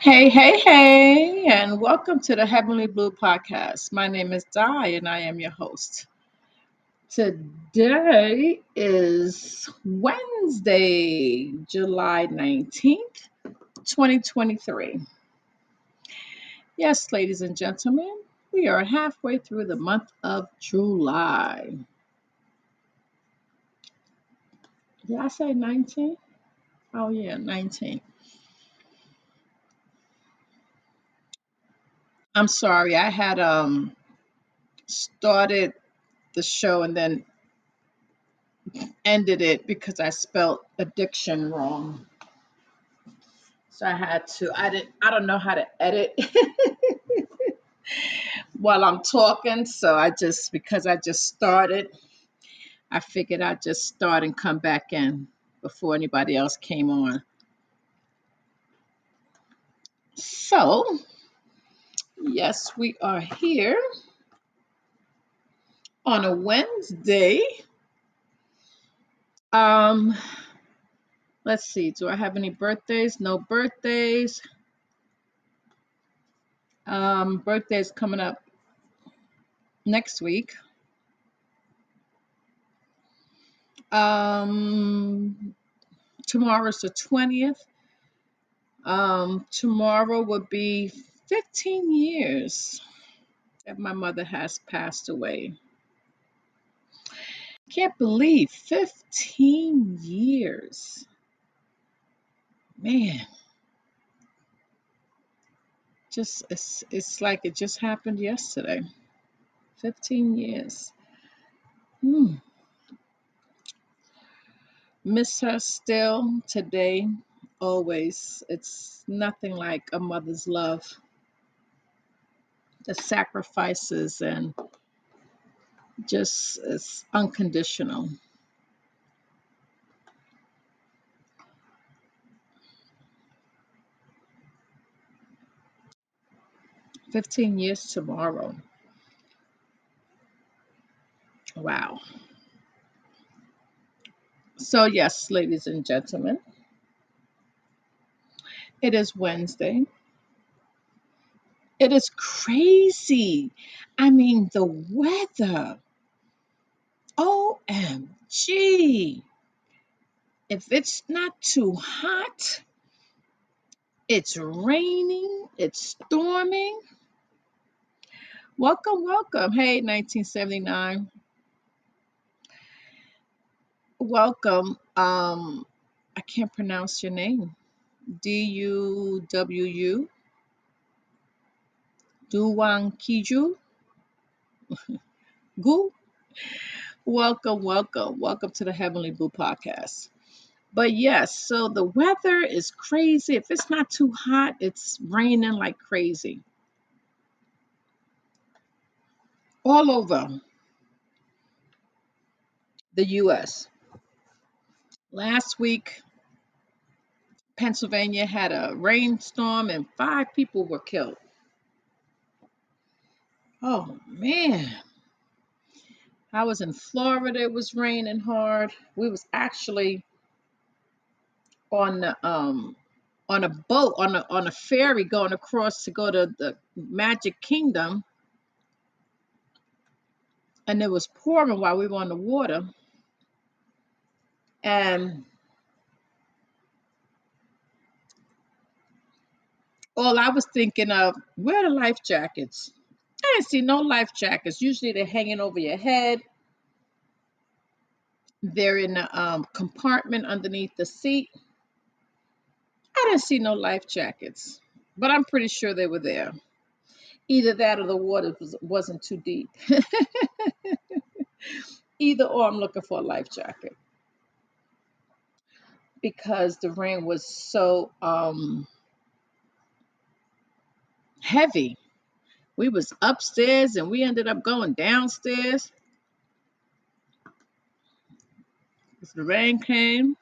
Hey, hey, hey, and welcome to the Heavenly Blue Podcast. My name is Di, and I am your host. Today is Wednesday, July 19th, 2023. Yes, ladies and gentlemen, we are halfway through the month of July. Did I say 19? Oh, yeah, 19. I'm sorry, I had um started the show and then ended it because I spelled addiction wrong. So I had to, I didn't, I don't know how to edit while I'm talking. So I just, because I just started, I figured I'd just start and come back in before anybody else came on. So, yes, we are here on a Wednesday. Um, let's see, do I have any birthdays? No birthdays. Um, birthdays coming up next week. Um, tomorrow's the 20th. Um, tomorrow would be 15 years that my mother has passed away. Can't believe 15 years. Man, just it's, it's like it just happened yesterday. 15 years. Hmm. Miss her still today, always. It's nothing like a mother's love, the sacrifices, and just it's unconditional. 15 years tomorrow. Wow. So, yes, ladies and gentlemen, it is Wednesday. It is crazy. I mean, the weather. OMG. If it's not too hot, it's raining, it's storming. Welcome, welcome. Hey, 1979. Welcome. Um, I can't pronounce your name. D U W U. Duwang Kiju. Gu. Welcome, welcome, welcome to the Heavenly Blue Podcast. But yes, so the weather is crazy. If it's not too hot, it's raining like crazy all over the US. Last week, Pennsylvania had a rainstorm and five people were killed. Oh man. I was in Florida, it was raining hard. We was actually on the um on a boat on a on a ferry going across to go to the Magic Kingdom and it was pouring while we were on the water and all I was thinking of where are the life jackets? Didn't see no life jackets. Usually they're hanging over your head. They're in a um, compartment underneath the seat. I didn't see no life jackets, but I'm pretty sure they were there. Either that or the water was, wasn't too deep. Either or, I'm looking for a life jacket because the rain was so um, heavy. We was upstairs and we ended up going downstairs. The rain came,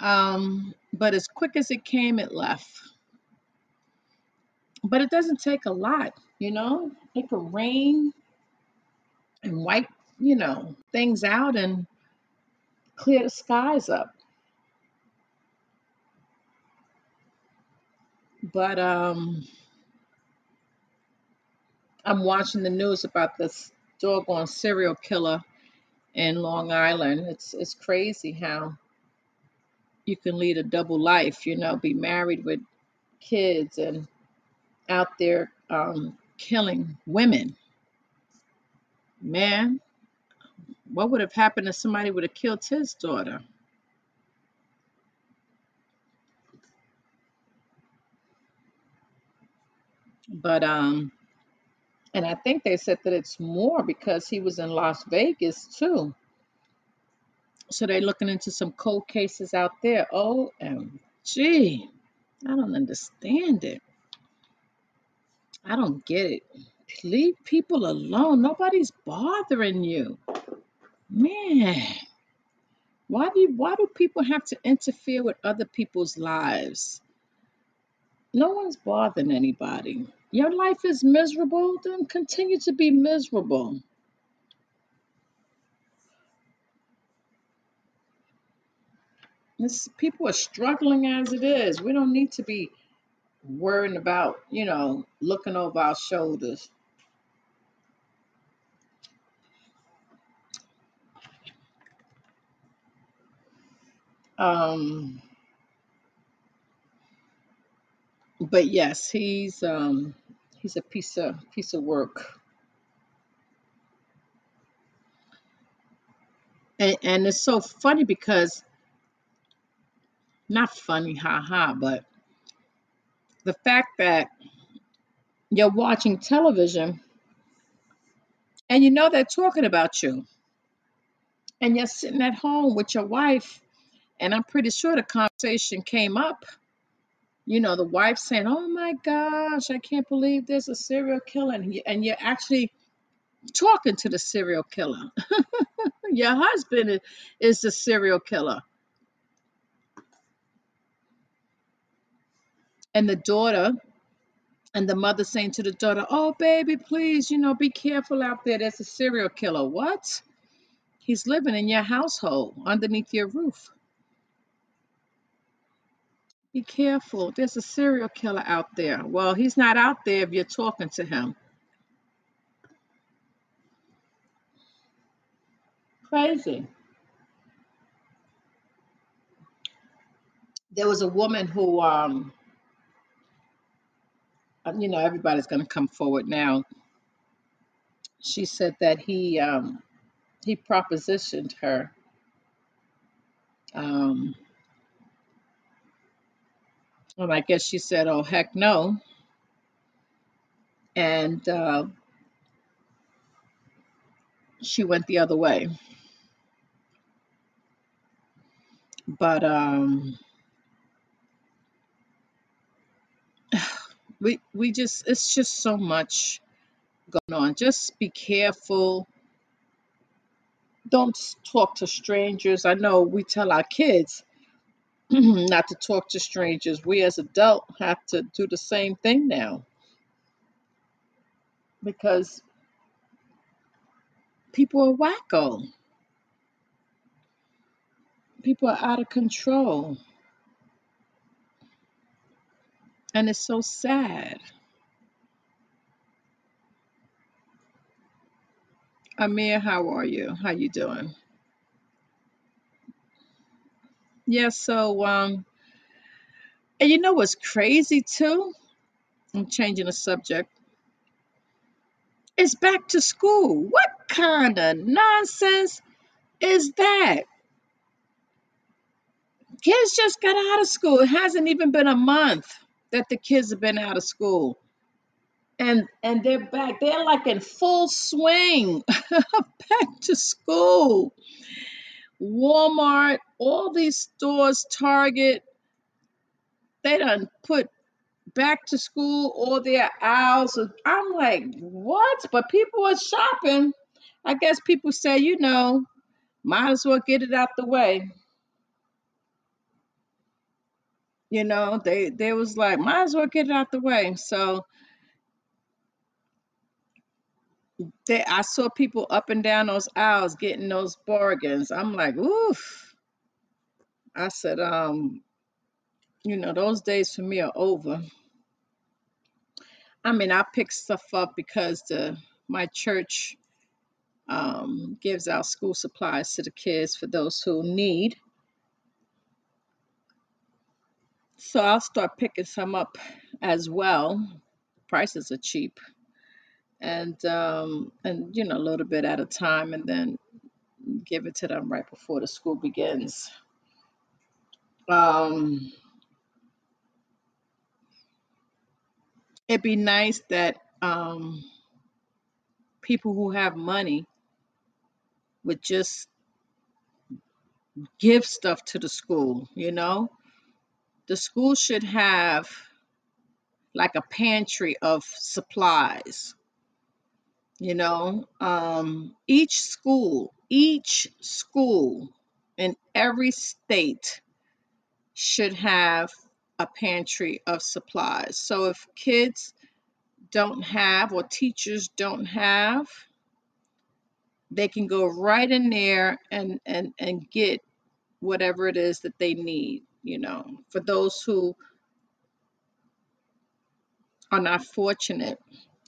um, but as quick as it came, it left. But it doesn't take a lot, you know. It could rain and wipe, you know, things out and clear the skies up. But um, I'm watching the news about this doggone serial killer in Long Island. It's it's crazy how you can lead a double life, you know, be married with kids and out there um, killing women. Man, what would have happened if somebody would have killed his daughter? But um, and I think they said that it's more because he was in Las Vegas too. So they're looking into some cold cases out there. OMG. I don't understand it. I don't get it. Leave people alone. Nobody's bothering you. Man, why do you, why do people have to interfere with other people's lives? No one's bothering anybody. Your life is miserable, then continue to be miserable. This, people are struggling as it is. We don't need to be worrying about, you know, looking over our shoulders. Um, but yes, he's um he's a piece of piece of work. And and it's so funny because not funny, haha, but the fact that you're watching television and you know they're talking about you and you're sitting at home with your wife and I'm pretty sure the conversation came up. You know, the wife saying, "Oh my gosh, I can't believe there's a serial killer," and, you, and you're actually talking to the serial killer. Your husband is, is the serial killer. And the daughter and the mother saying to the daughter, Oh, baby, please, you know, be careful out there. There's a serial killer. What? He's living in your household underneath your roof. Be careful. There's a serial killer out there. Well, he's not out there if you're talking to him. Crazy. There was a woman who, um, uh, you know, everybody's going to come forward now. She said that he um, he propositioned her. Um, and I guess she said, "Oh heck no," and uh, she went the other way. But um, we we just it's just so much going on. Just be careful. Don't talk to strangers. I know we tell our kids Mm-hmm. not to talk to strangers. We as adults have to do the same thing now because people are wacko. People are out of control, and it's so sad. Amir, how are you? How you doing? Yeah. So um, and you know what's crazy too? I'm changing the subject. It's back to school. What kind of nonsense is that? Kids just got out of school. It hasn't even been a month that the kids have been out of school. And and they're back. They're like in full swing. back to school. Walmart, all these stores, Target, they done put back to school all their aisles. I'm like, what? But people are shopping. I guess people say, you know, might as well get it out the way. You know, they they was like, might as well get it out the way. So they I saw people up and down those aisles getting those bargains. I'm like, oof. I said, um, you know, those days for me are over. I mean, I pick stuff up because the my church um, gives out school supplies to the kids for those who need. So I'll start picking some up as well. Prices are cheap, and um, and you know a little bit at a time, and then give it to them right before the school begins. Um, it'd be nice that um, people who have money would just give stuff to the school. You know, the school should have like a pantry of supplies you know um, each school each school in every state should have a pantry of supplies. So if kids don't have or teachers don't have they can go right in there and and and get whatever it is that they need you know. For those who are not fortunate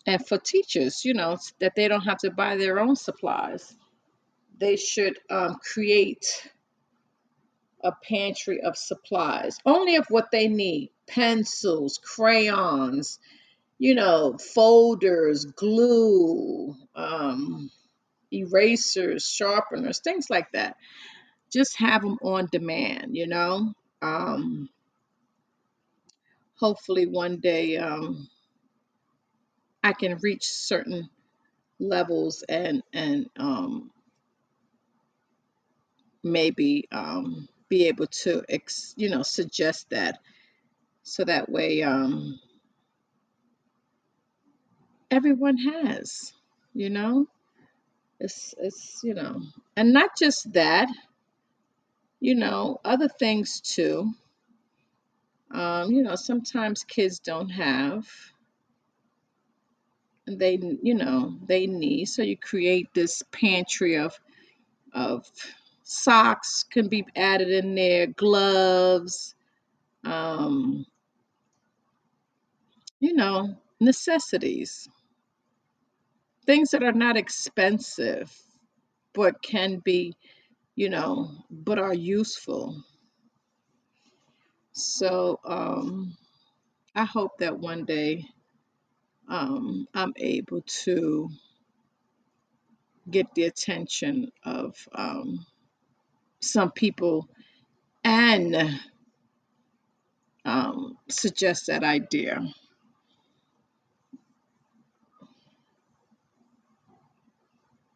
and for teachers you know that they don't have to buy their own supplies they should um, create a pantry of supplies only of what they need pencils crayons you know folders glue um, erasers sharpeners things like that. Just have them on demand you know? Um, hopefully one day um, i can reach certain levels and and um, maybe um, be able to ex, you know suggest that. So that way um, everyone has you know? It's it's you know and not just that you know other things too. Um, you know sometimes kids don't have they you know they need. So you create this pantry of of socks can be added in there gloves um, you know necessities. Things that are not expensive but can be you know but are useful. So um, i hope that one day um, i'm able to get the attention of um, some people and um, suggest that idea.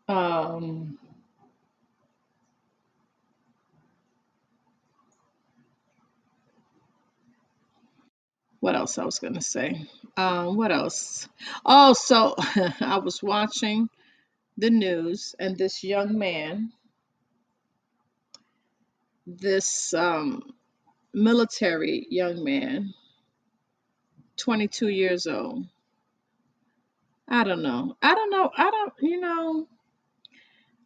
Um, what else i was going to say um, what else? Oh so i was watching the news and this young man this um, military young man 22 years old. I don't know. I don't know. I don't you know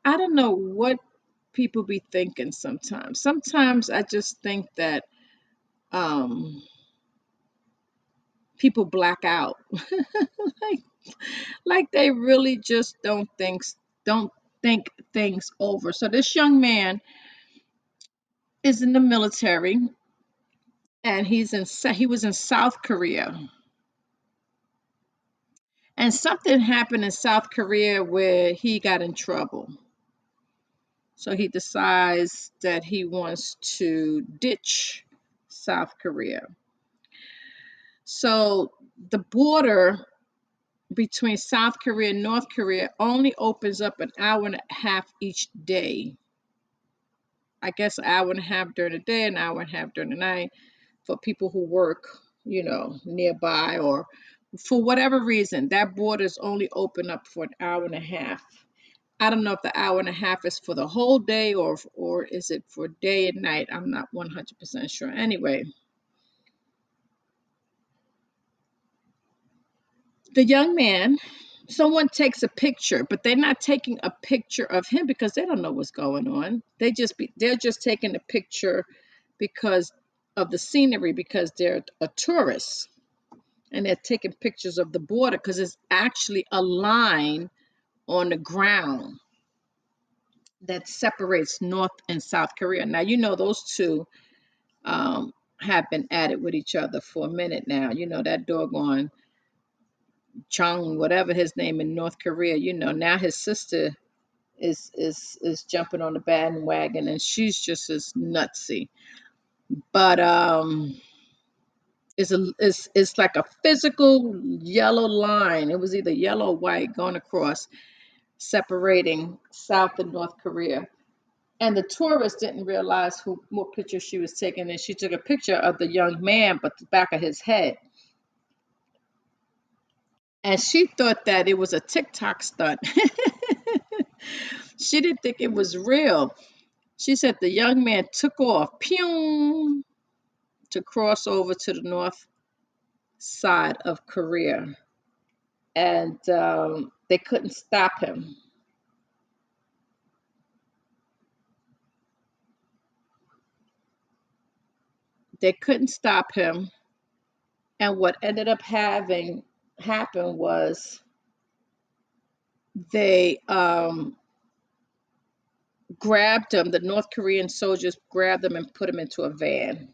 i don't know what people be thinking sometimes. Sometimes i just think that um people black out. Like like they really just don't think don't think things over. So this young man is in the military and he's in he was in south korea. And something happened in south korea where he got in trouble. So he decides that he wants to ditch South Korea. So the border between South Korea and North Korea only opens up an hour and a half each day. I guess an hour and a half during the day, an hour and a half during the night for people who work, you know, nearby or for whatever reason, that border is only open up for an hour and a half. I don't know if the hour and a half is for the whole day or or is it for day and night. I'm not 100% sure. Anyway, the young man, someone takes a picture, but they're not taking a picture of him because they don't know what's going on. They just be they're just taking a picture because of the scenery because they're a tourist and they're taking pictures of the border because it's actually a line on the ground that separates North and South Korea. Now, you know, those two um, have been at it with each other for a minute now. You know, that doggone Chung, whatever his name in North Korea, you know, now his sister is is is jumping on the bandwagon and she's just as nutsy. But um it's a it's it's like a physical yellow line. It was either yellow or white going across, separating South and North Korea. And the tourist didn't realize who what picture she was taking, and she took a picture of the young man, but the back of his head. And she thought that it was a TikTok stunt. she didn't think it was real. She said the young man took off, pew, to cross over to the north side of Korea. And um, they couldn't stop him. They couldn't stop him. And what ended up having happened was they um, grabbed them, the North Korean soldiers grabbed them and put them into a van.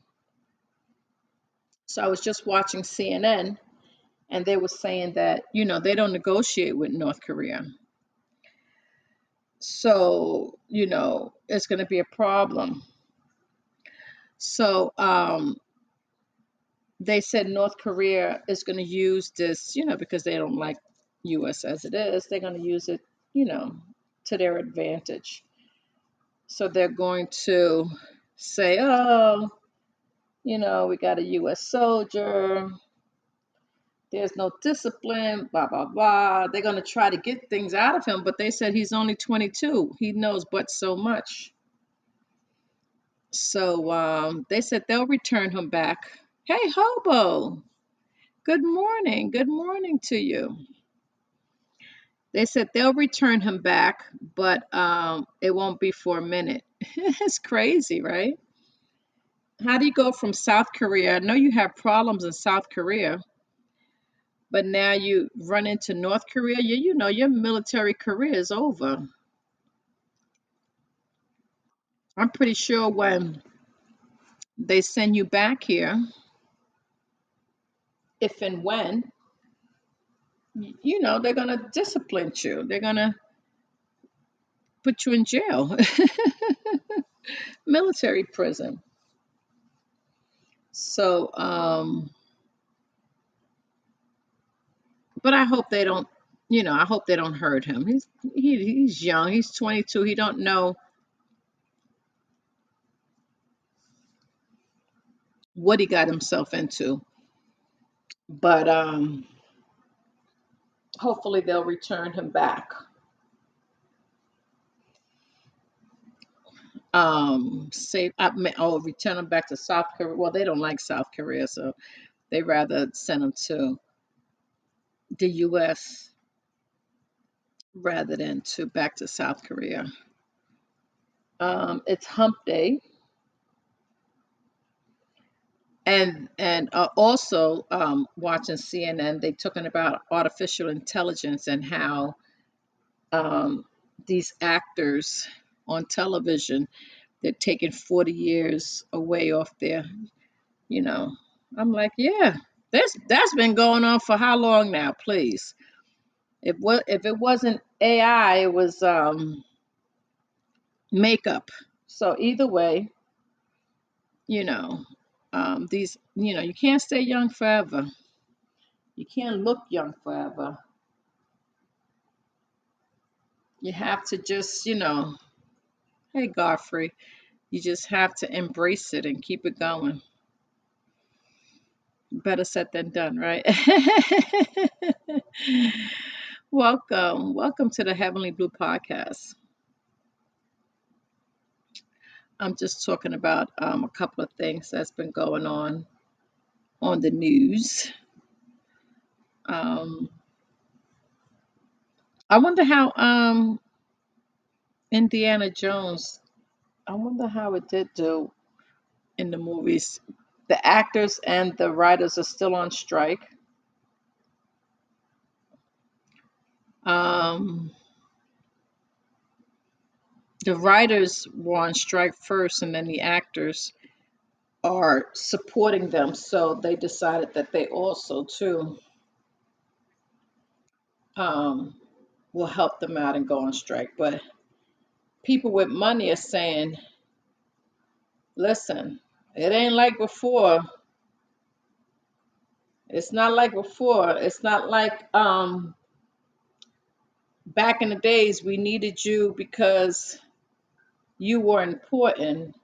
So I was just watching CNN and they were saying that, you know, they don't negotiate with North Korea. So, you know, it's going to be a problem. So, um, they said North Korea is going to use this, you know, because they don't like US as it is, they're going to use it, you know, to their advantage. So they're going to say, oh, you know, we got a US soldier, there's no discipline, blah, blah, blah. They're going to try to get things out of him, but they said he's only 22. He knows but so much. So um, they said they'll return him back. Hey, Hobo, good morning. Good morning to you. They said they'll return him back, but um, it won't be for a minute. it's crazy, right? How do you go from South Korea? I know you have problems in South Korea, but now you run into North Korea. You, you know, your military career is over. I'm pretty sure when they send you back here, if and when, you know, they're going to discipline you. They're going to put you in jail, military prison. So, um, but I hope they don't, you know, I hope they don't hurt him. He's he, he's young. He's 22. He don't know what he got himself into. But um, hopefully they'll return him back. Um, say, I mean, oh, return him back to South Korea. Well, they don't like South Korea, so they rather send him to the U.S. rather than to back to South Korea. Um, it's Hump Day, and and uh, also um, watching CNN, they talking about artificial intelligence and how um, these actors on television they're taking 40 years away off their, you know. I'm like, yeah, that's that's been going on for how long now? Please, if what if it wasn't AI, it was um, makeup. So either way, you know, um, these, you know, you can't stay young forever. You can't look young forever. You have to just, you know, hey Godfrey, you just have to embrace it and keep it going. Better said than done, right? welcome, welcome to the Heavenly Blue Podcast. I'm just talking about um, a couple of things that's been going on on the news. Um, I wonder how um, Indiana Jones. I wonder how it did do in the movies. The actors and the writers are still on strike. Um, the writers were on strike first, and then the actors are supporting them. So they decided that they also too um, will help them out and go on strike. But people with money are saying, "Listen, it ain't like before. It's not like before. It's not like um, back in the days we needed you because you were important.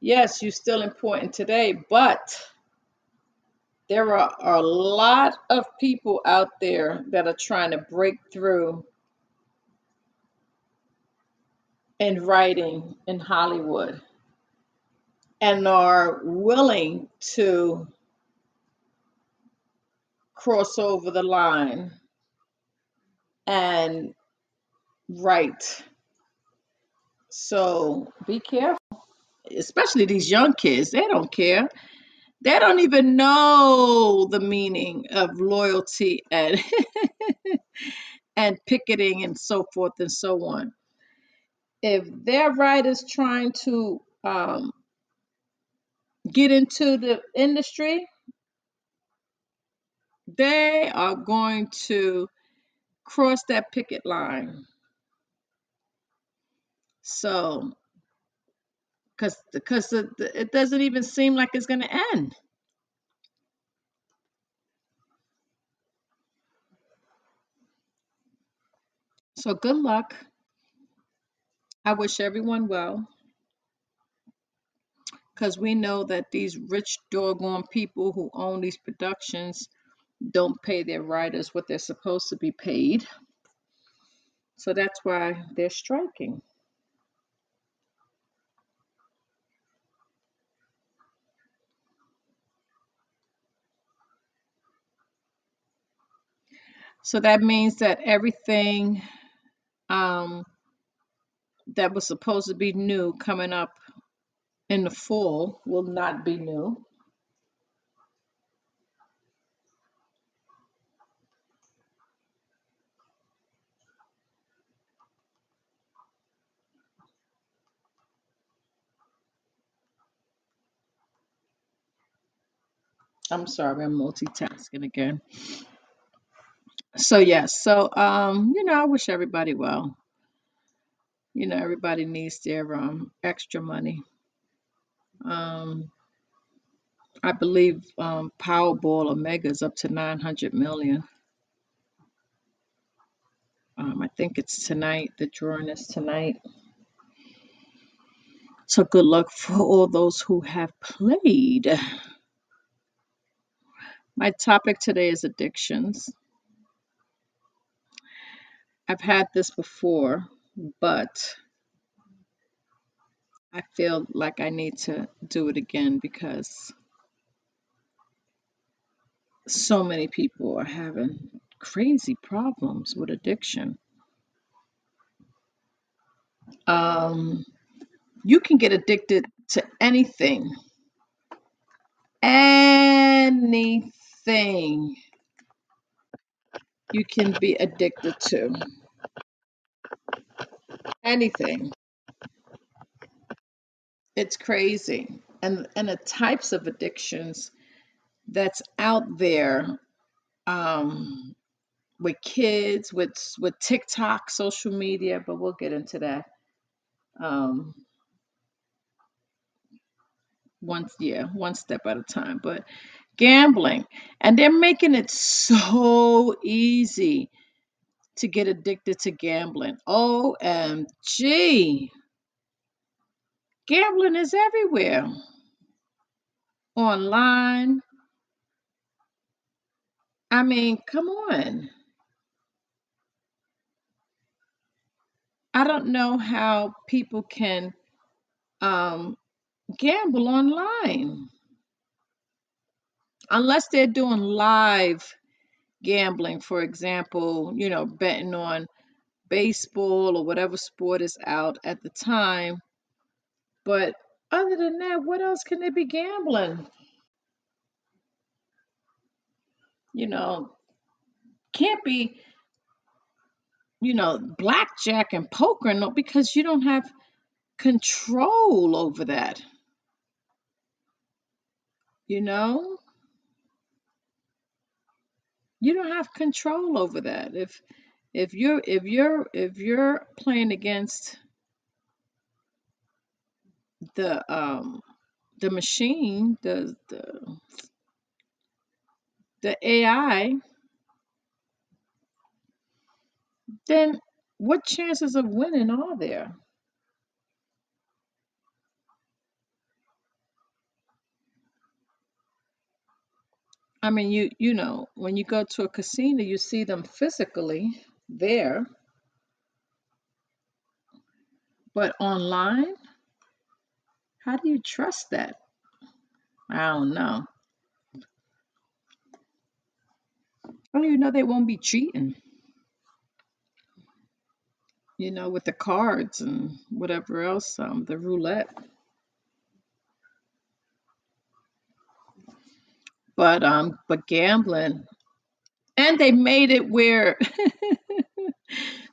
Yes, you're still important today, but." There are a lot of people out there that are trying to break through in writing in Hollywood and are willing to cross over the line and write. So be careful, especially these young kids. They don't care. They don't even know the meaning of loyalty and and picketing and so forth and so on. If their right is trying to um, get into the industry, they are going to cross that picket line. So, because because it, doesn't even seem like it's going to end. So, good luck. I wish everyone well because we know that these rich doggone people who own these productions don't pay their writers what they're supposed to be paid. So that's why they're striking. So that means that everything um, that was supposed to be new coming up in the fall will not be new. I'm sorry, I'm multitasking again. So yes, so um, you know, I wish everybody well. You know, everybody needs their um extra money. Um, I believe um Powerball Omega is up to 900 million. Um, I think it's tonight. The drawing is tonight. So good luck for all those who have played. My topic today is addictions. I've had this before, but I feel like I need to do it again because so many people are having crazy problems with addiction. Um, you can get addicted to anything, anything you can be addicted to, anything. It's crazy. And, and the types of addictions that's out there um, with kids, with with TikTok, social media, but we'll get into that um, once, yeah, one step at a time. But gambling, and they're making it so easy to get addicted to gambling. OMG, gambling is everywhere. Online. I mean, come on. I don't know how people can um, gamble online unless they're doing live gambling, for example, you know, betting on baseball or whatever sport is out at the time. But other than that, what else can they be gambling? You know, can't be. you know, blackjack and poker, no, because you don't have control over that. You know, you don't have control over that. If if you're if you're if you're playing against the um the machine, the the the AI, then what chances of winning are there? I mean, you you know, when you go to a casino, you see them physically there, but online, how do you trust that? I don't know. Well, you know they won't be cheating, you know, with the cards and whatever else, um, the roulette. But um, but gambling, and they made it where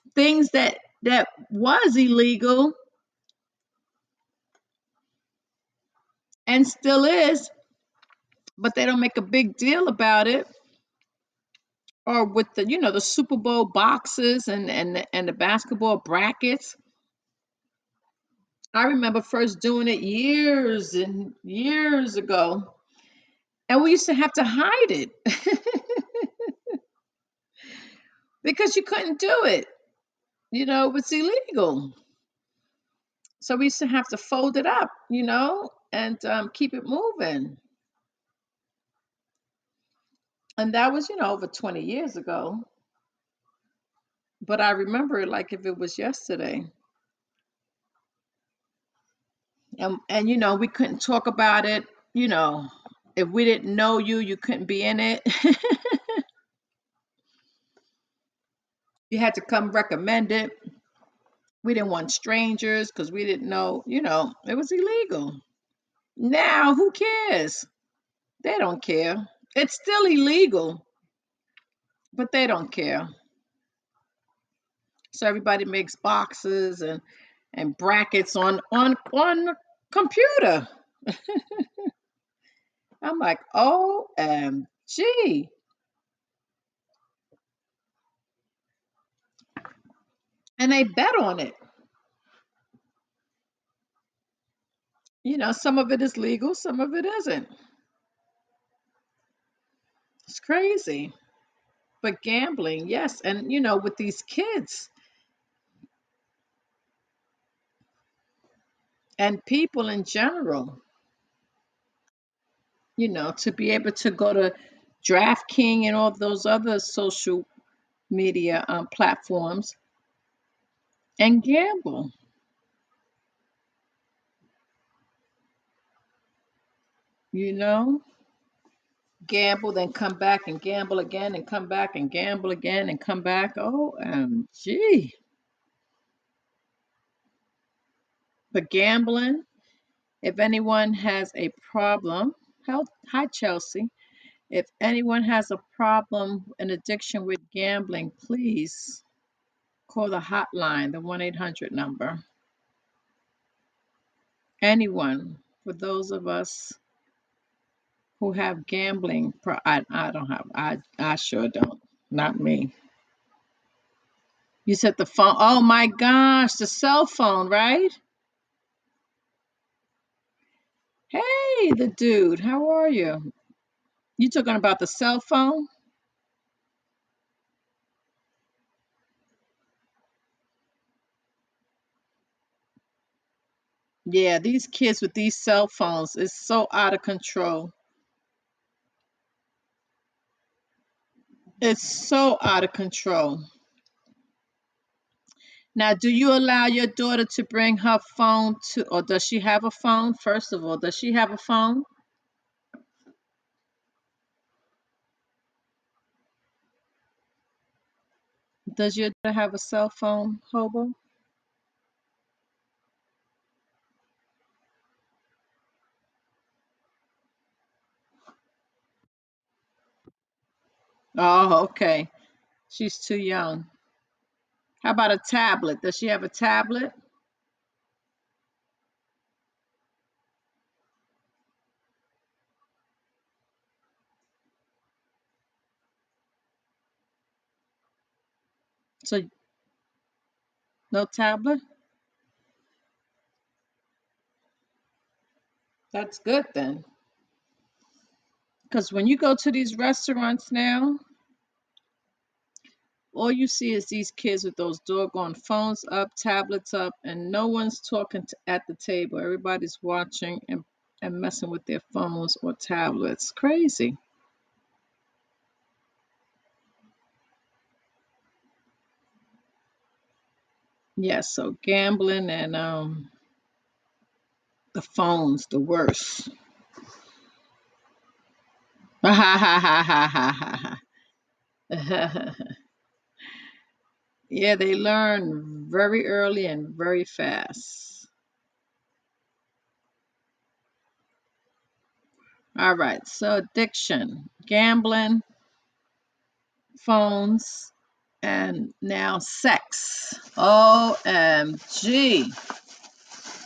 things that that was illegal and still is, but they don't make a big deal about it. Or with the, you know, the Super Bowl boxes and and the, and the basketball brackets. I remember first doing it years and years ago, and we used to have to hide it because you couldn't do it. You know, it was illegal. So we used to have to fold it up, you know, and um, keep it moving. And that was, you know, over 20 years ago. But I remember it like if it was yesterday. And and you know, we couldn't talk about it, you know, if we didn't know you, you couldn't be in it. you had to come recommend it. We didn't want strangers because we didn't know, you know, it was illegal. Now, who cares? They don't care. It's still illegal, but they don't care. So everybody makes boxes and and brackets on on on computer. I'm like, OMG. And they bet on it. You know, some of it is legal, some of it isn't. It's crazy. But gambling, yes. And, you know, with these kids and people in general, you know, to be able to go to DraftKings and all those other social media um, platforms and gamble, you know, gamble, then come back and gamble again and come back and gamble again and come back. OMG. But gambling, if anyone has a problem, hi Chelsea. If anyone has a problem, an addiction with gambling, please call the hotline, the 1 800 number. Anyone, for those of us who have gambling, pro- I, I don't have, I, I sure don't. Not me. You said the phone, oh my gosh, the cell phone, right? Hey, the dude, how are you? You talking about the cell phone? Yeah, these kids with these cell phones is so out of control. It's so out of control. Now, do you allow your daughter to bring her phone to, or does she have a phone? First of all, does she have a phone? Does your daughter have a cell phone, Hobo? Oh, okay. She's too young. How about a tablet? Does she have a tablet? So no tablet? That's good then. Because when you go to these restaurants now, all you see is these kids with those doggone phones up, tablets up, and no one's talking t at the table. Everybody's watching and, and messing with their phones or tablets. Crazy. Yeah, so gambling and um the phones, the worst. Ha ha ha ha ha ha ha. Yeah, they learn very early and very fast. All right, so addiction, gambling, phones, and now sex. OMG.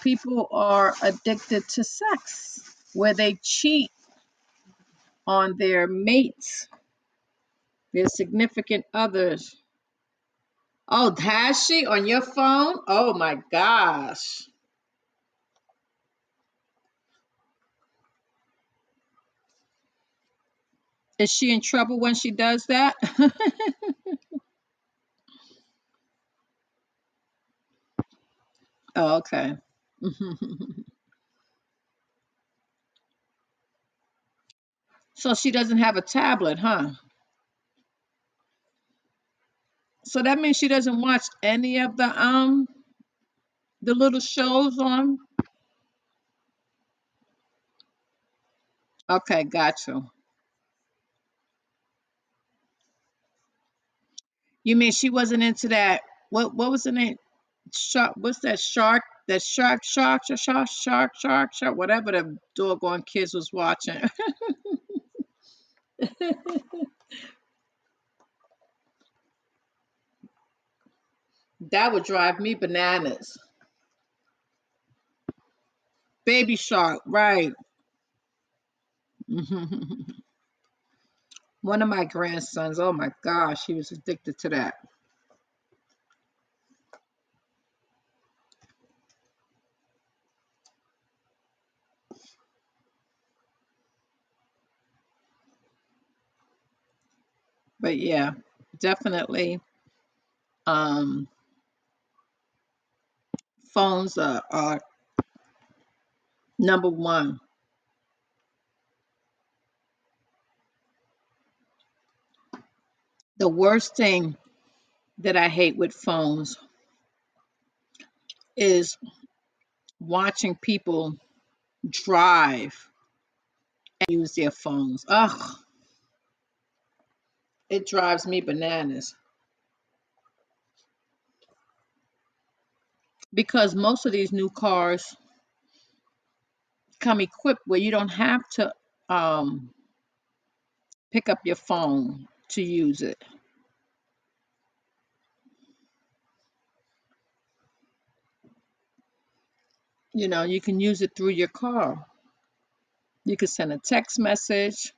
People are addicted to sex where they cheat on their mates, their significant others. Oh, has she on your phone? Oh my gosh. Is she in trouble when she does that? oh, okay. so she doesn't have a tablet, huh? So that means she doesn't watch any of the um the little shows on. Okay, gotcha. you. Mean she wasn't into that? What what was the name? Shark. What's that shark? That shark, shark, shark, shark, shark, shark, shark. Whatever the doggone kids was watching. that would drive me bananas. Baby shark, right? One of my grandsons. Oh my gosh, he was addicted to that. But yeah, definitely. Um, phones are, are number one. The worst thing that I hate with phones is watching people drive and use their phones. Ugh, it drives me bananas because most of these new cars come equipped where you don't have to um, pick up your phone to use it. You know, you can use it through your car. You can send a text message.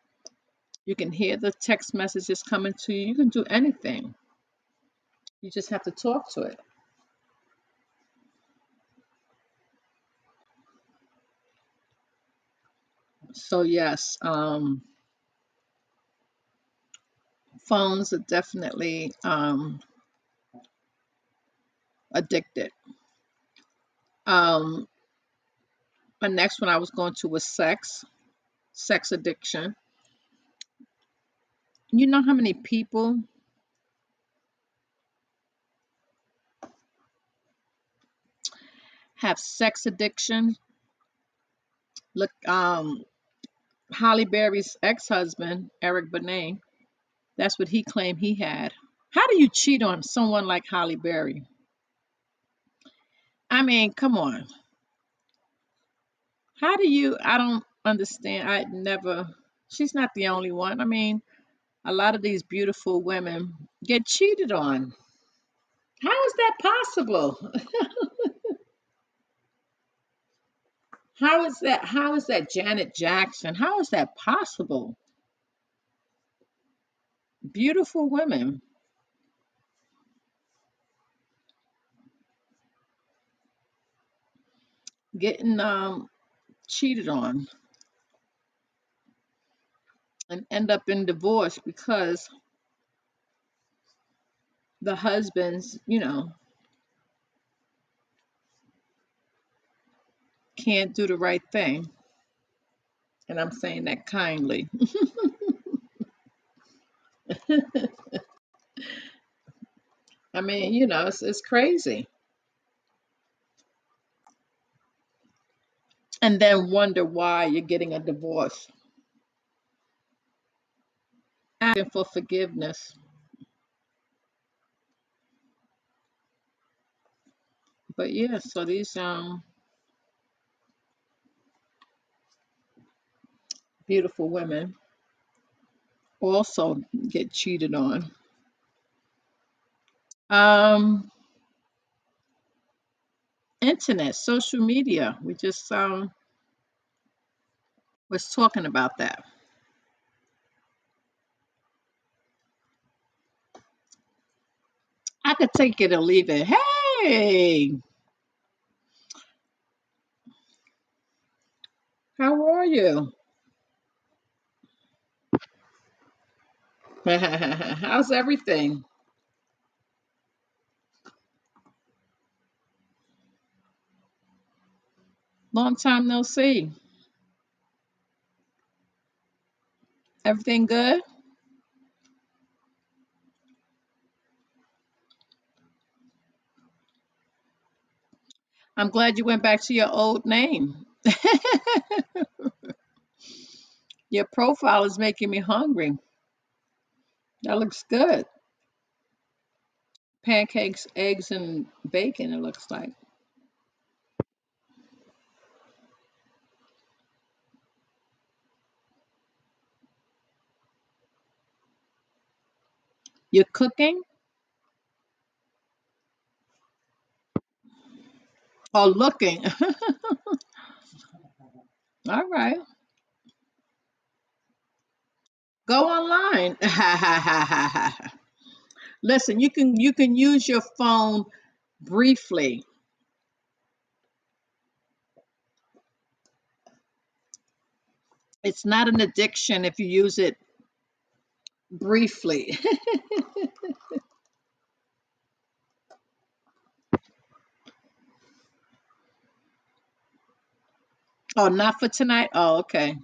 You can hear the text messages coming to you. You can do anything. You just have to talk to it. So yes, um, phones are definitely um, addicted. Um, the next one I was going to was sex, sex addiction. You know how many people have sex addiction? Look, um, Halle Berry's ex-husband, Eric Benet, that's what he claimed he had. How do you cheat on someone like Halle Berry? I mean, come on. How do you? I don't understand. I never. She's not the only one. I mean, a lot of these beautiful women get cheated on. How is that possible? How is that? How is that Janet Jackson? How is that possible? Beautiful women getting um, cheated on and end up in divorce because the husbands, you know, can't do the right thing. And I'm saying that kindly. I mean, you know, it's, it's crazy. And then wonder why you're getting a divorce, asking for forgiveness. But yeah, so these um beautiful women also get cheated on. Um, internet, social media. We just um was talking about that. I could take it or leave it. Hey, how are you? How's everything? Long time no see. Everything good? I'm glad you went back to your old name. Your profile is making me hungry. That looks good. Pancakes, eggs, and bacon, it looks like. You're cooking or looking? All right. Go online. Listen, you can you can use your phone briefly. It's not an addiction if you use it briefly. oh, not for tonight? Oh, okay.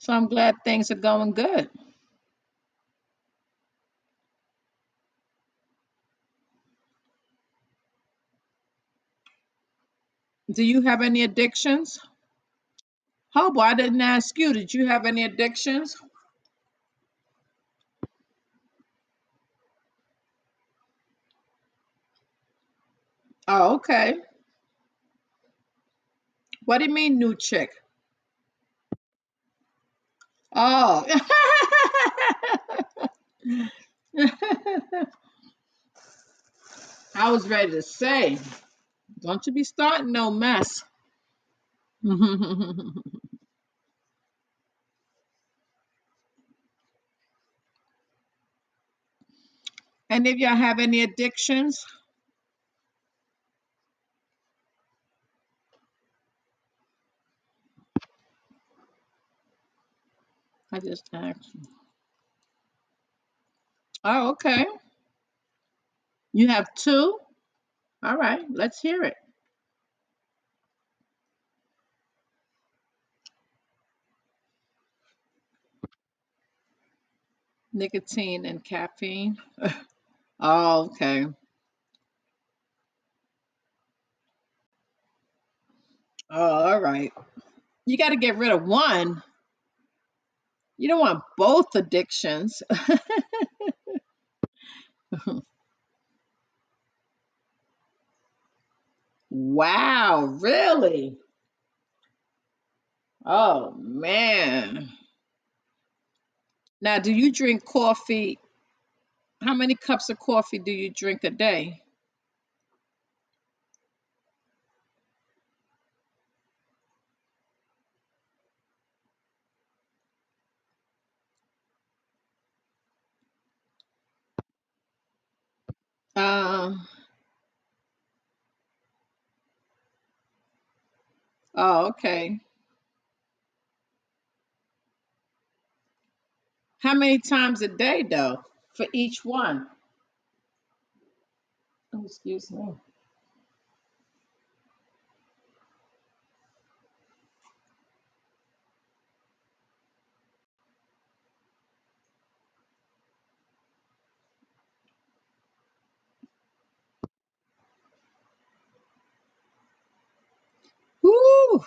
So I'm glad things are going good. Do you have any addictions? Hobo, I didn't ask you. Did you have any addictions? Oh, okay. What do you mean, new chick? Oh. I was ready to say, don't you be starting no mess. Any of y'all have any addictions? I just asked. Oh, okay. You have two? All right, let's hear it. Nicotine and caffeine. Oh, okay. Oh, all right. You got to get rid of one. You don't want both addictions. Wow, really? Oh, man. Now, do you drink coffee? How many cups of coffee do you drink a day? Um, oh, okay. How many times a day, though, for each one? Oh, excuse me. Woo,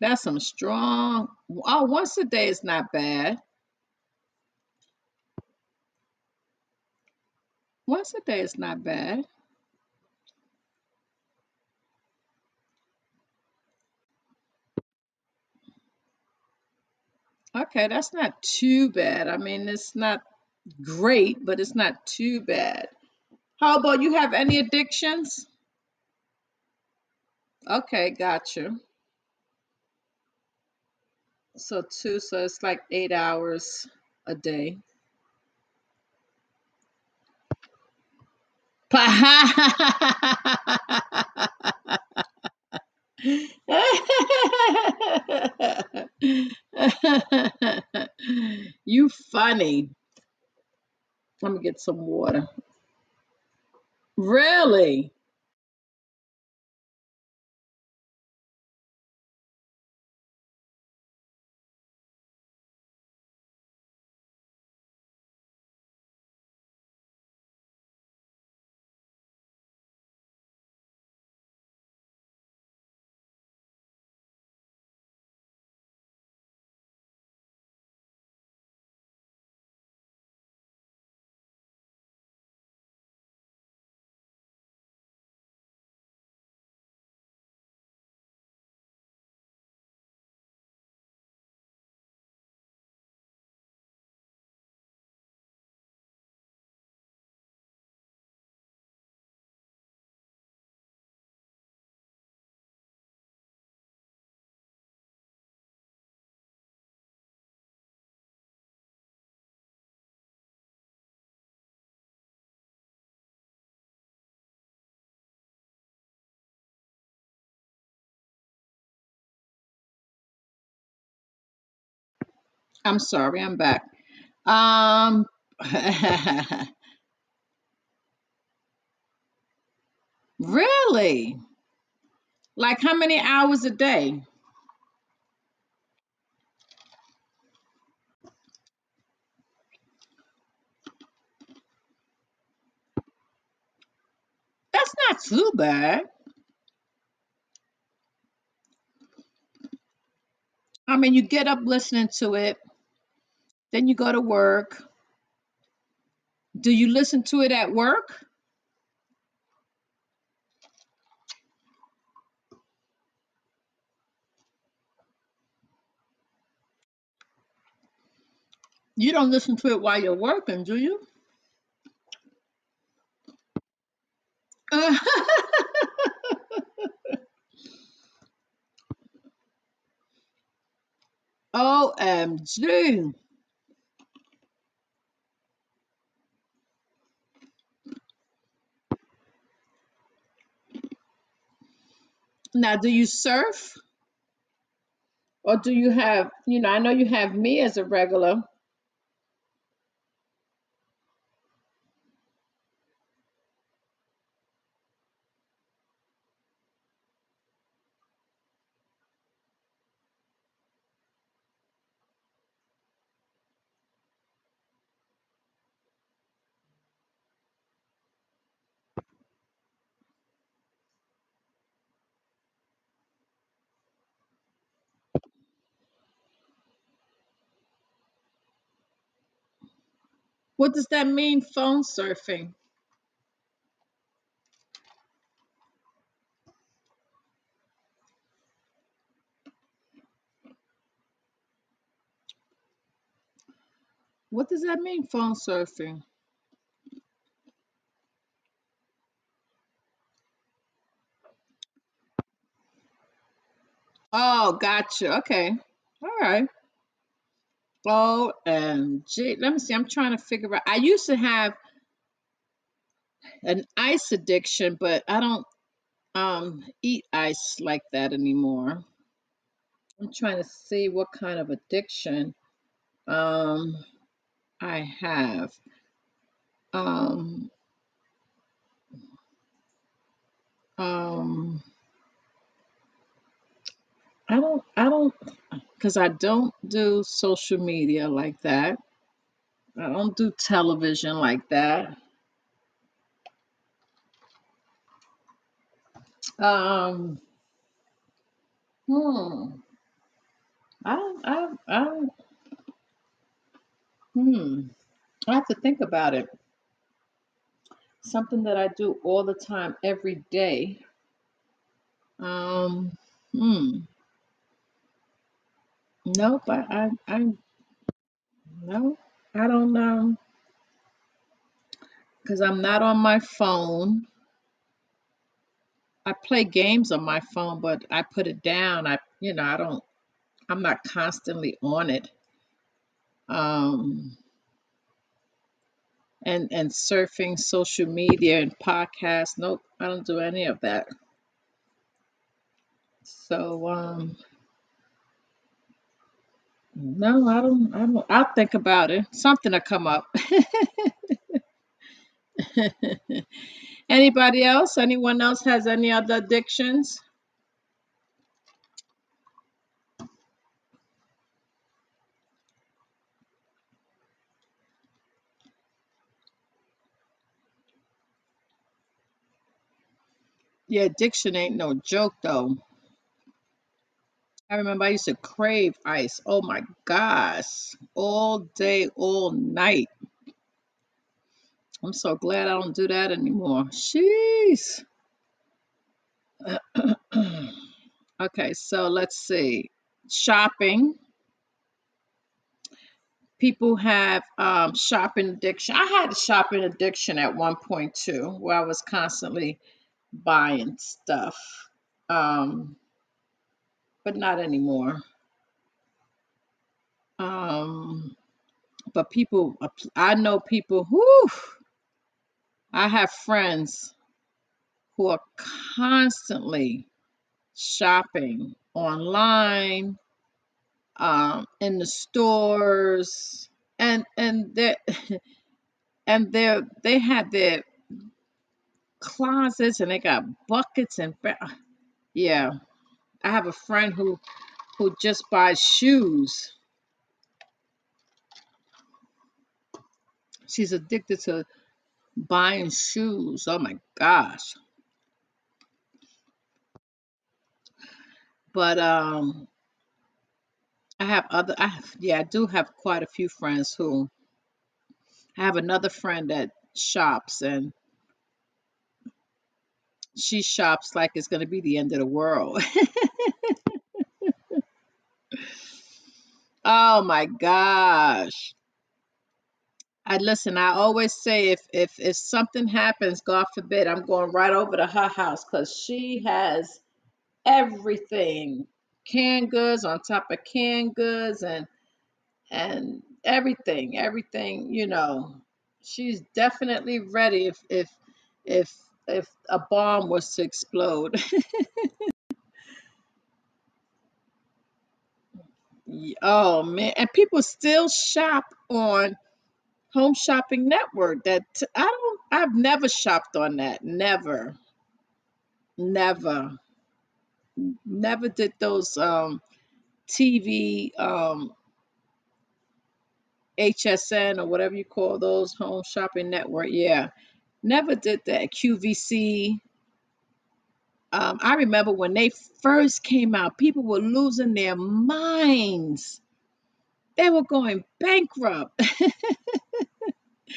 that's some strong. Oh, once a day is not bad. Once a day is not bad. Okay, that's not too bad. I mean, it's not great, but it's not too bad. How about you have any addictions? Okay, gotcha. So two, so it's like eight hours a day. you funny. Let me get some water. Really? I'm sorry, I'm back. Um really? Like how many hours a day? That's not too bad. I mean, you get up listening to it, then you go to work. Do you listen to it at work? You don't listen to it while you're working, do you? OMG. Now, do you surf or do you have, you know, I know you have me as a regular. What does that mean, phone surfing? What does that mean, phone surfing? Oh, gotcha. Okay. All right. OMG. Let me see. I'm trying to figure out. I used to have an ice addiction, but I don't um eat ice like that anymore. I'm trying to see what kind of addiction um I have. Um um I don't I don't because I don't do social media like that. I don't do television like that. Um hmm. I I I hmm. I have to think about it. Something that I do all the time, every day. Um, hmm. Nope, I, I, I, no, I don't know, because I'm not on my phone. I play games on my phone, but I put it down. I, you know, I don't, I'm not constantly on it. Um, and and surfing social media and podcasts. Nope, I don't do any of that. So, um, no, I don't, I don't, I'll think about it. Something will come up. Anybody else? Anyone else has any other addictions? Yeah, addiction ain't no joke though. I remember I used to crave ice. Oh my gosh. All day, all night. I'm so glad I don't do that anymore. Jeez. okay, so let's see. Shopping. People have um, shopping addiction. I had a shopping addiction at one point too, where I was constantly buying stuff. Um, but not anymore. Um, but people, I know people who I have friends who are constantly shopping online, um, in the stores, and and they and they they have their closets and they got buckets and yeah. I have a friend who who just buys shoes. She's addicted to buying shoes. Oh my gosh. But um I have other I have, yeah, I do have quite a few friends who I have another friend that shops and she shops like it's going to be the end of the world. oh my gosh. I listen, I always say if if if something happens, God forbid, I'm going right over to her house cuz she has everything. Canned goods on top of canned goods and and everything, everything, you know. She's definitely ready if if if if a bomb was to explode. Oh man, and people still shop on Home Shopping Network. That I don't I've never shopped on that. Never. Never. Never did those um TV um HSN or whatever you call those Home Shopping Network. Yeah. Never did that. QVC. Um, I remember when they first came out, people were losing their minds. They were going bankrupt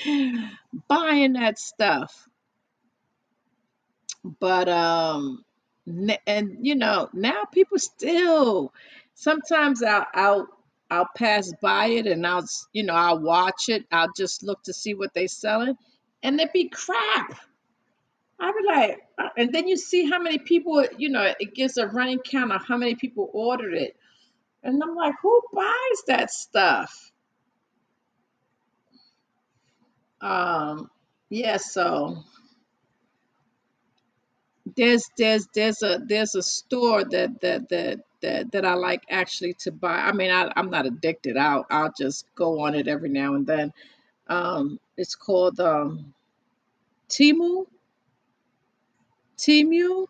buying that stuff. But um, and you know now people still sometimes I'll I'll I'll pass by it and I'll, you know, I'll watch it. I'll just look to see what they're selling, and it be crap. I'll be like, uh, and then you see how many people, you know, it gives a running count of how many people ordered it, and I'm like, who buys that stuff? Um, yeah, so there's there's there's a there's a store that that that that that I like actually to buy. I mean, I, I'm not addicted. I'll I'll just go on it every now and then. Um, it's called um, Temu, Temu,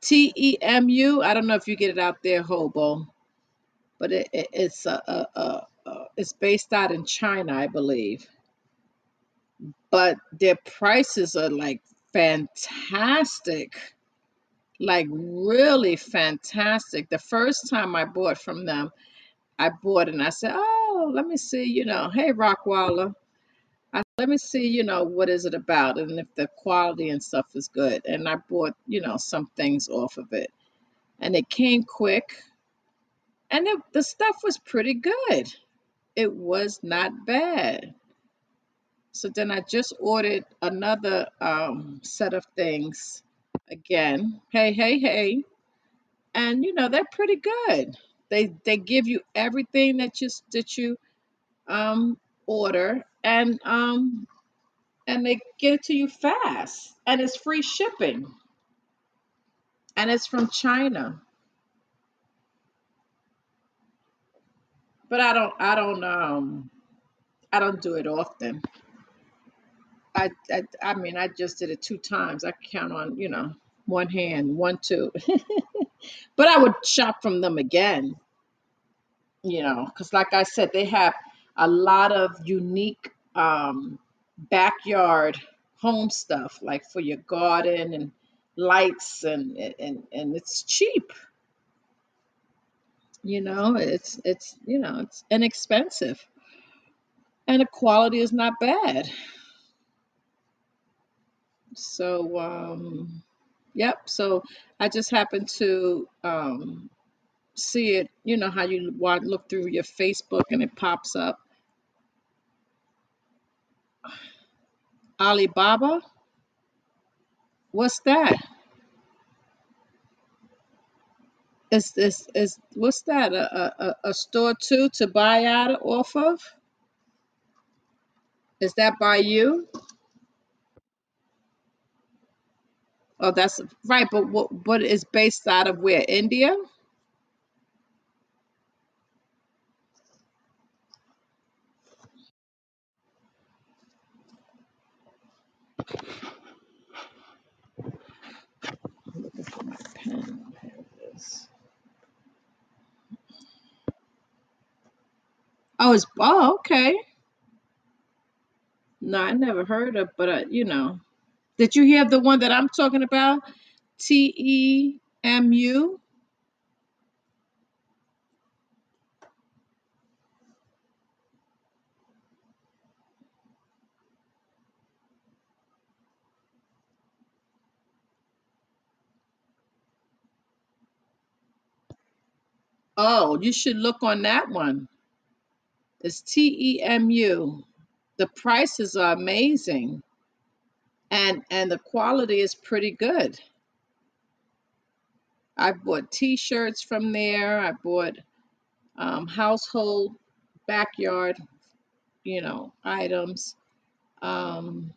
T E M U. I don't know if you get it out there, Hobo, but it, it it's a, a, a, a it's based out in China, I believe. But their prices are like fantastic, like really fantastic. The first time I bought from them, I bought and I said, "Oh, let me see, you know, hey Rockwaller." Let me see, you know, what is it about and if the quality and stuff is good. And I bought, you know, some things off of it. And it came quick and it, the stuff was pretty good. It was not bad. So then I just ordered another um, set of things again. Hey, hey, hey. And you know, they're pretty good. They they give you everything that you that you um order and um and they get it to you fast and it's free shipping and it's from China. But I don't I don't um I don't do it often. I I, I mean I just did it two times. I count on, you know, one hand, one two. but I would shop from them again, you know, cuz like I said they have a lot of unique um backyard home stuff like for your garden and lights and and and it's cheap. You know, it's it's you know, it's inexpensive. And the quality is not bad. So um yep, so I just happened to um see it, you know how you look through your Facebook and it pops up Alibaba. What's that? Is is is what's that? A, a a store too to buy out of- off of? Is that by you? Oh, that's right, but what but it's based out of where? India? Oh, it's oh okay. No, I never heard of, but uh, you know, did you hear the one that I'm talking about? T E M U. Oh, you should look on that one. It's T E M U. The prices are amazing, and and the quality is pretty good. I bought T-shirts from there. I bought um, household backyard, you know, items. Um,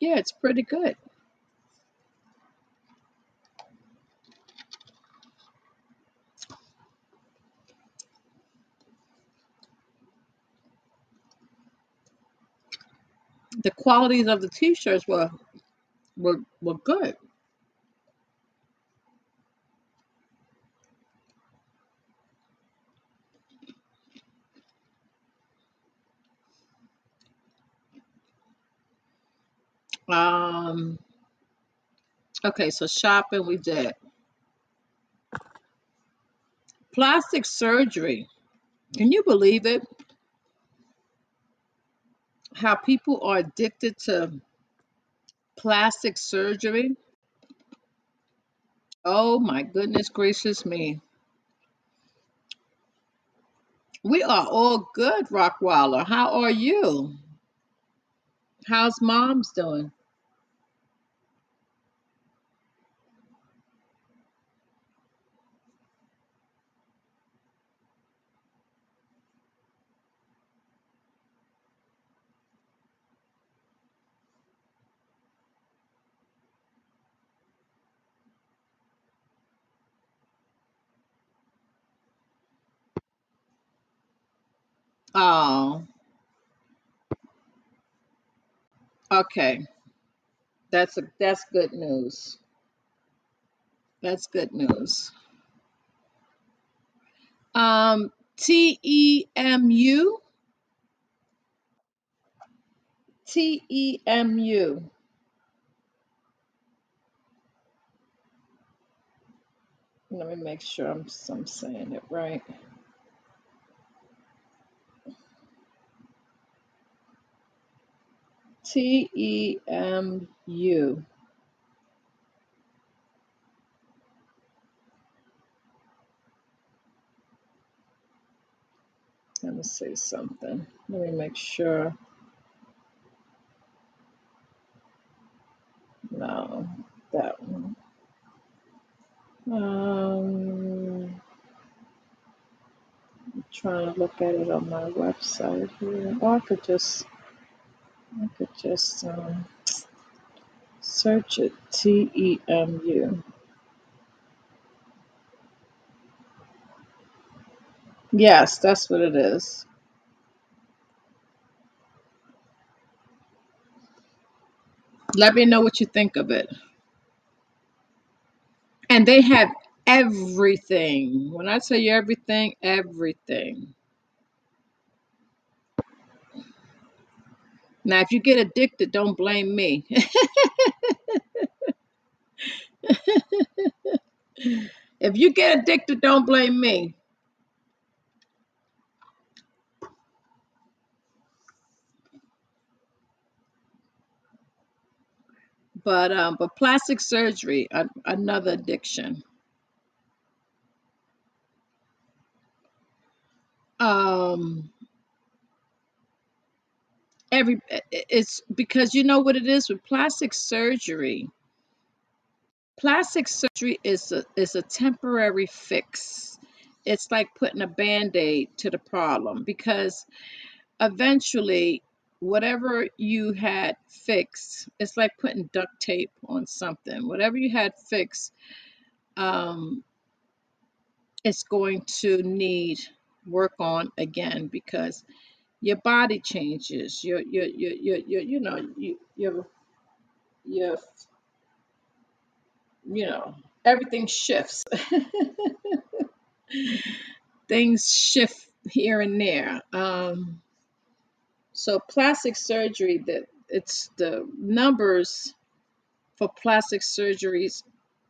yeah, it's pretty good. The qualities of the T-shirts were were were good. Um, okay, so shopping we did. Plastic surgery. Can you believe it? How people are addicted to plastic surgery? Oh my goodness gracious me. We are all good, Rockwaller. How are you? How's mom's doing? Oh, okay. That's a that's good news. That's good news. Um, T E M U, T E M U. Let me make sure I'm I'm saying it right. T E M U. Let me say something. Let me make sure. No, that one. Um, I'm trying to look at it on my website here. Or I could just I could just um, search it. T E M U. Yes, that's what it is. Let me know what you think of it. And they have everything. When I tell you everything, everything. Now, if you get addicted, don't blame me. if you get addicted, don't blame me. But um, but plastic surgery, another addiction. Um, every it's because you know what it is with plastic surgery. Plastic surgery is a is a temporary fix. It's like putting a band-aid to the problem because eventually whatever you had fixed, it's like putting duct tape on something. Whatever you had fixed, um, it's going to need work on again because your body changes. Your your your your, your you know you your your you know everything shifts. Things shift here and there. Um, so plastic surgery that it's the numbers for plastic surgeries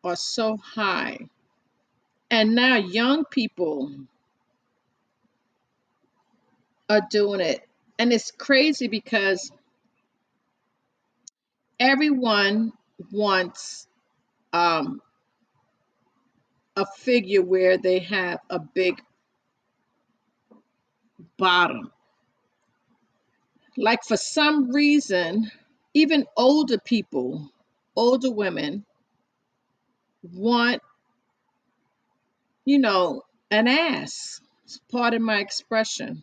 are so high. And now young people are doing it. And it's crazy because everyone wants um, a figure where they have a big bottom. Like for some reason, even older people, older women want, you know, an ass. Pardon my expression.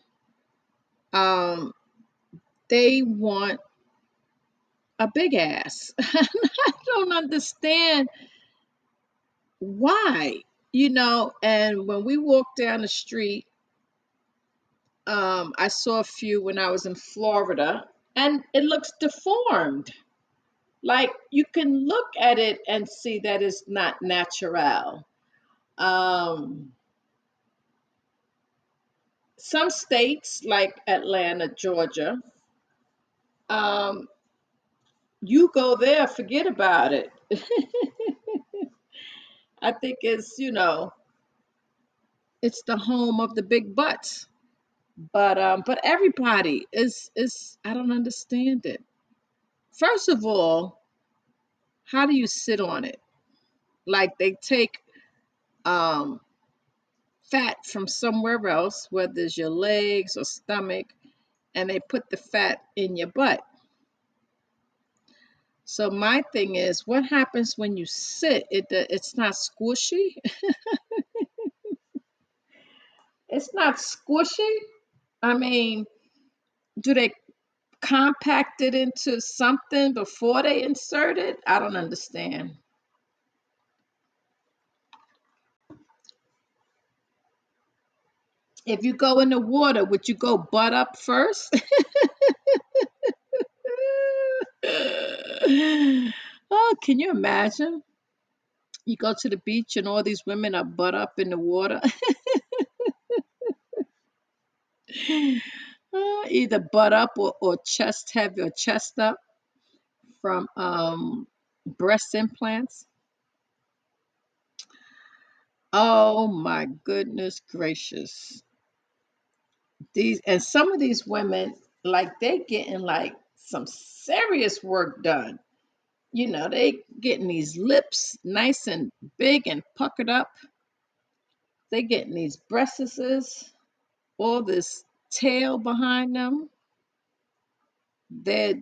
Um, they want a big ass. I don't understand why, you know. And when we walked down the street, um, I saw a few when I was in Florida, and it looks deformed. Like you can look at it and see that it's not natural. Um, some states, like Atlanta, Georgia, um, you go there, forget about it. I think it's, you know, it's the home of the big butts. But um, but everybody is is I don't understand it. First of all, how do you sit on it? Like they take um fat from somewhere else, whether it's your legs or stomach, and they put the fat in your butt. So my thing is, what happens when you sit? It it's not squishy. It's not squishy. I mean, do they compact it into something before they insert it? I don't understand. If you go in the water, would you go butt up first? oh, can you imagine? You go to the beach and all these women are butt up in the water. Uh, Either butt up or, or chest, have your chest up from um, breast implants. Oh my goodness gracious. These and some of these women, like they getting like some serious work done. You know, they getting these lips nice and big and puckered up. They getting these breastises, all this tail behind them. They're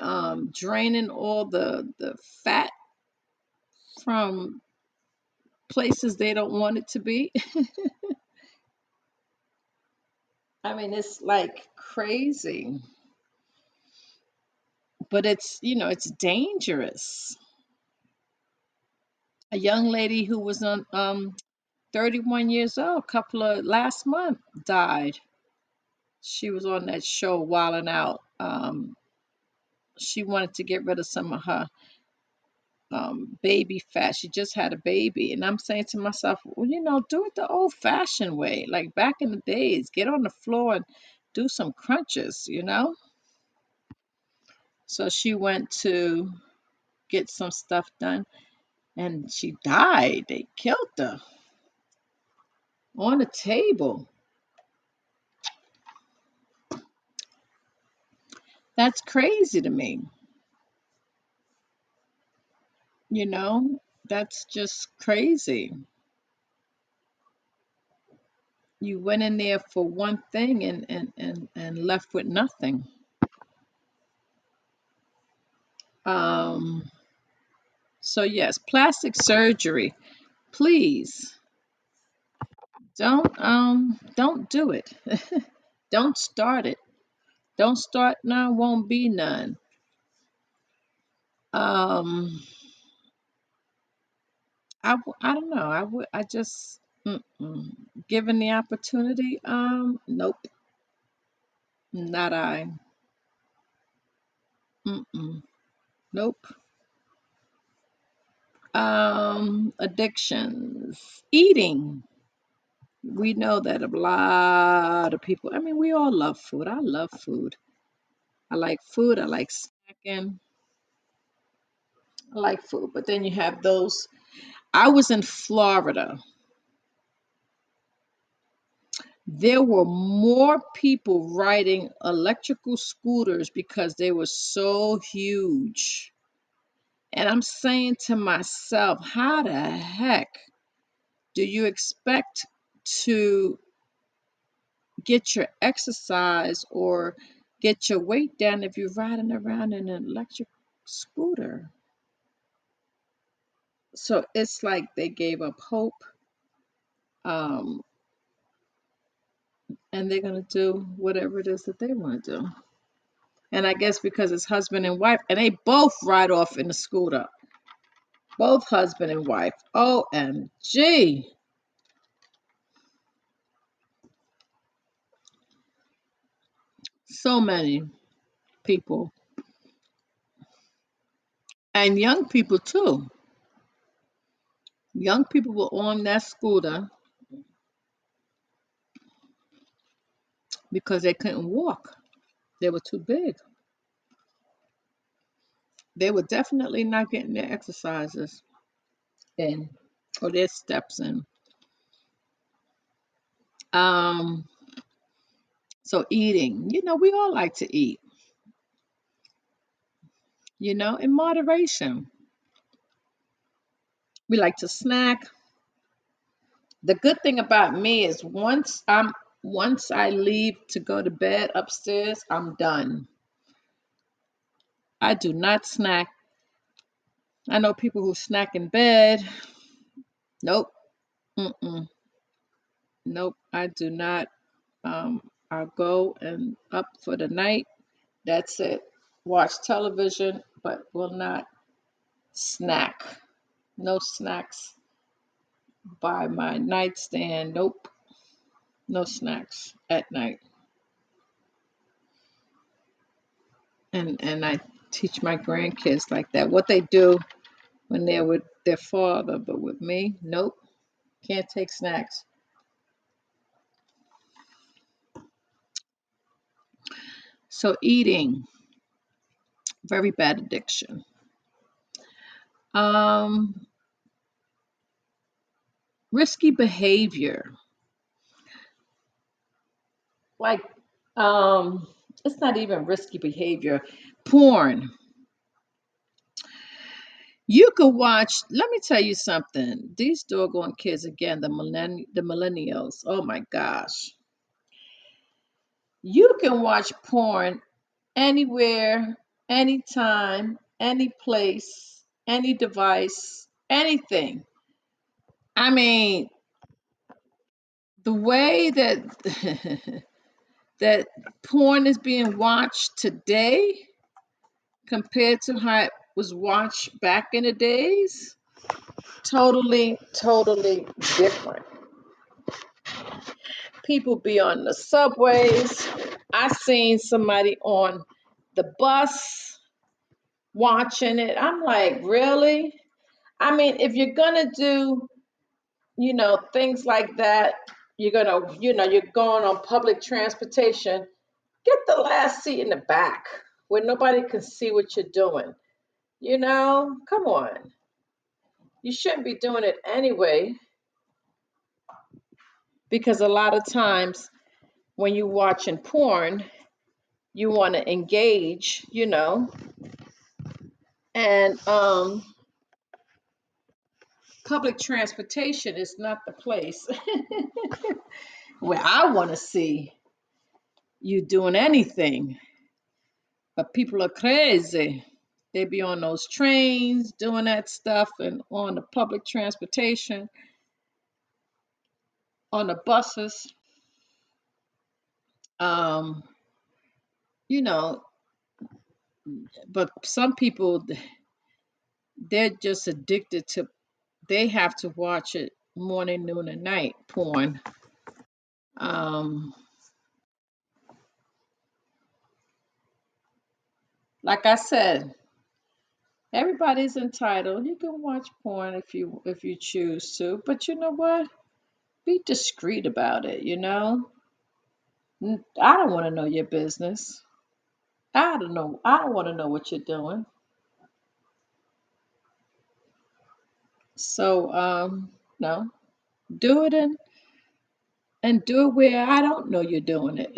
um, draining all the the fat from places they don't want it to be. I mean, it's like crazy, but it's, you know, it's dangerous. A young lady who was on um 31 years old, a couple of last month, died. She was on that show Wilding Out. Um, she wanted to get rid of some of her um, baby fat. She just had a baby. And I'm saying to myself, well, you know, do it the old fashioned way. Like back in the days, get on the floor and do some crunches, you know? So she went to get some stuff done and she died. They killed her on the table. That's crazy to me. You know, that's just crazy. You went in there for one thing and and and, and left with nothing. Um, so yes, plastic surgery. Please don't um don't do it. don't start it. Don't start now, won't be none. Um, I don't know. I would I just mm-mm. given the opportunity, um, nope, not I. Mm-mm. Nope. Um, addictions, eating. We know that a lot of people, I mean, we all love food. I love food. I like food. I like snacking. I like food. But then you have those. I was in Florida. There were more people riding electrical scooters because they were so huge. And I'm saying to myself, how the heck do you expect to get your exercise or get your weight down if you're riding around in an electric scooter? So it's like they gave up hope, um, and they're gonna do whatever it is that they want to do. And I guess because it's husband and wife, and they both ride off in the scooter, both husband and wife. OMG. So many people, and young people too. Young people were on that scooter because they couldn't walk. They were too big. They were definitely not getting their exercises in or their steps in. Um, so eating, you know, we all like to eat, you know, in moderation. We like to snack. The good thing about me is once I'm once I leave to go to bed upstairs, I'm done. I do not snack. I know people who snack in bed. Nope. Mm-mm. Nope. I do not. Um, I'll go and up for the night. That's it. Watch television, but will not snack. No snacks by my nightstand. Nope. No snacks at night. And and I teach my grandkids like that. What they do when they're with their father, but with me, nope. Can't take snacks. So eating, very bad addiction. Um, risky behavior, like um, it's not even risky behavior. Porn. You could watch. Let me tell you something. These doggone kids again, the millenn the millennials. Oh my gosh. You can watch porn anywhere, anytime, any place, any device, anything. I mean, the way that that porn is being watched today compared to how it was watched back in the days, totally, totally different. People be on the subways. I seen somebody on the bus watching it. I'm like, really? I mean, if you're gonna do, you know, things like that, you're gonna, you know, you're going on public transportation, get the last seat in the back where nobody can see what you're doing. You know, come on. You shouldn't be doing it anyway, because a lot of times when you're watching porn, you want to engage, you know, and um, public transportation is not the place where I want to see you doing anything. But people are crazy. They be on those trains doing that stuff and on the public transportation, on the buses. Um, you know, but some people they're just addicted to they have to watch it morning, noon, and night porn. Um, like I said, everybody's entitled. You can watch porn if you if you choose to, but you know what? Be discreet about it, you know? i don't want to know your business. I don't know. I don't want to know what you're doing. So, um, no, do it and and do it where I don't know you're doing it,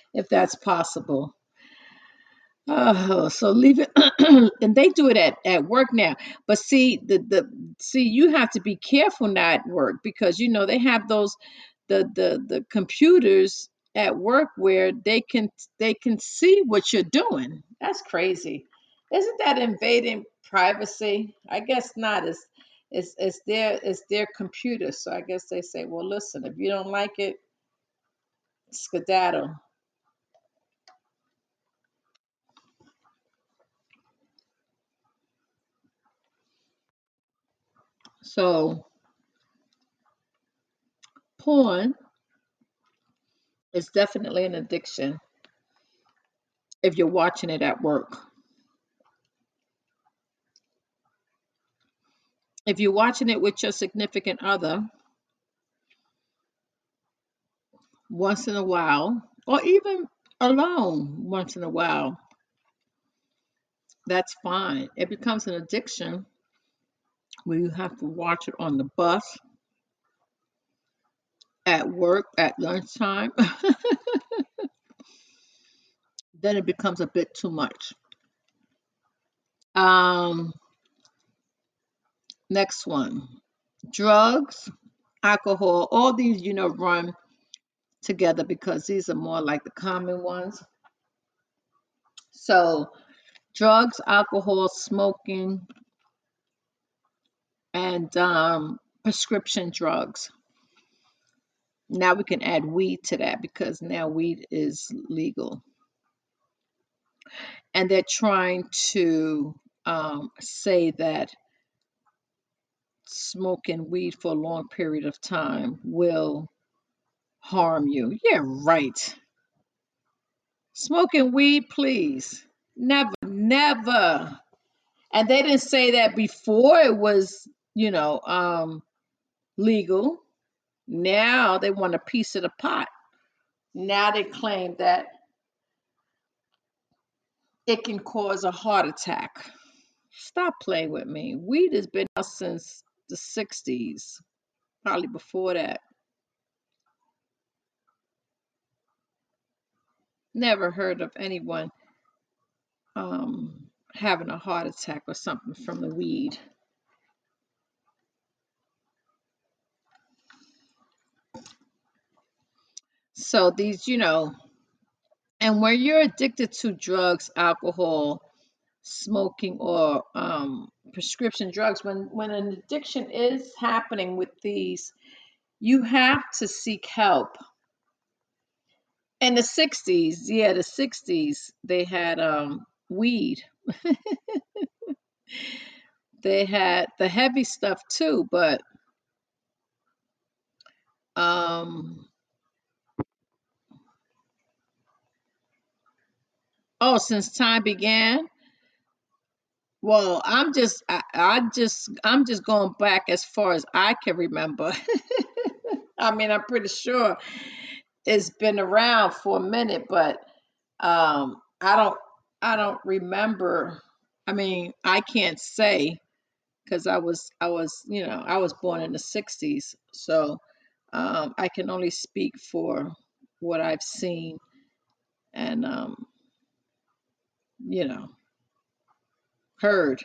if that's possible. Oh, so leave it, and they do it at, at work now. But see, the the see, you have to be careful not at work because you know they have those the the the computers at work where they can they can see what you're doing. That's crazy. Isn't that invading privacy? I guess not. It's it's it's their it's their computer. So I guess they say, well, listen, if you don't like it, skedaddle. So porn is definitely an addiction if you're watching it at work. If you're watching it with your significant other once in a while, or even alone once in a while, that's fine. It becomes an addiction where you have to watch it on the bus, at work, at lunchtime. then it becomes a bit too much. Um, next one drugs, alcohol, all these, you know, run together because these are more like the common ones. So, drugs, alcohol, smoking, and um, prescription drugs. Now we can add weed to that because now weed is legal. And they're trying to um, say that smoking weed for a long period of time will harm you. Yeah, right. Smoking weed, please. Never, never. And they didn't say that before it was, you know, um, legal. Now they want a piece of the pot. Now they claim that it can cause a heart attack. Stop playing with me. Weed has been out since the 60s, probably before that. Never heard of anyone um, having a heart attack or something from the weed. So these, you know, and when you're addicted to drugs, alcohol, smoking, or um, prescription drugs, when when an addiction is happening with these, you have to seek help. In the 60s, yeah, the 60s, they had um, weed. They had the heavy stuff too, but um, oh, since time began. Well, I'm just, I, I just, I'm just going back as far as I can remember. I mean, I'm pretty sure it's been around for a minute, but um, I don't, I don't remember. I mean, I can't say because I was, I was, you know, I was born in the '60s, so um, I can only speak for what I've seen and, um, you know, heard.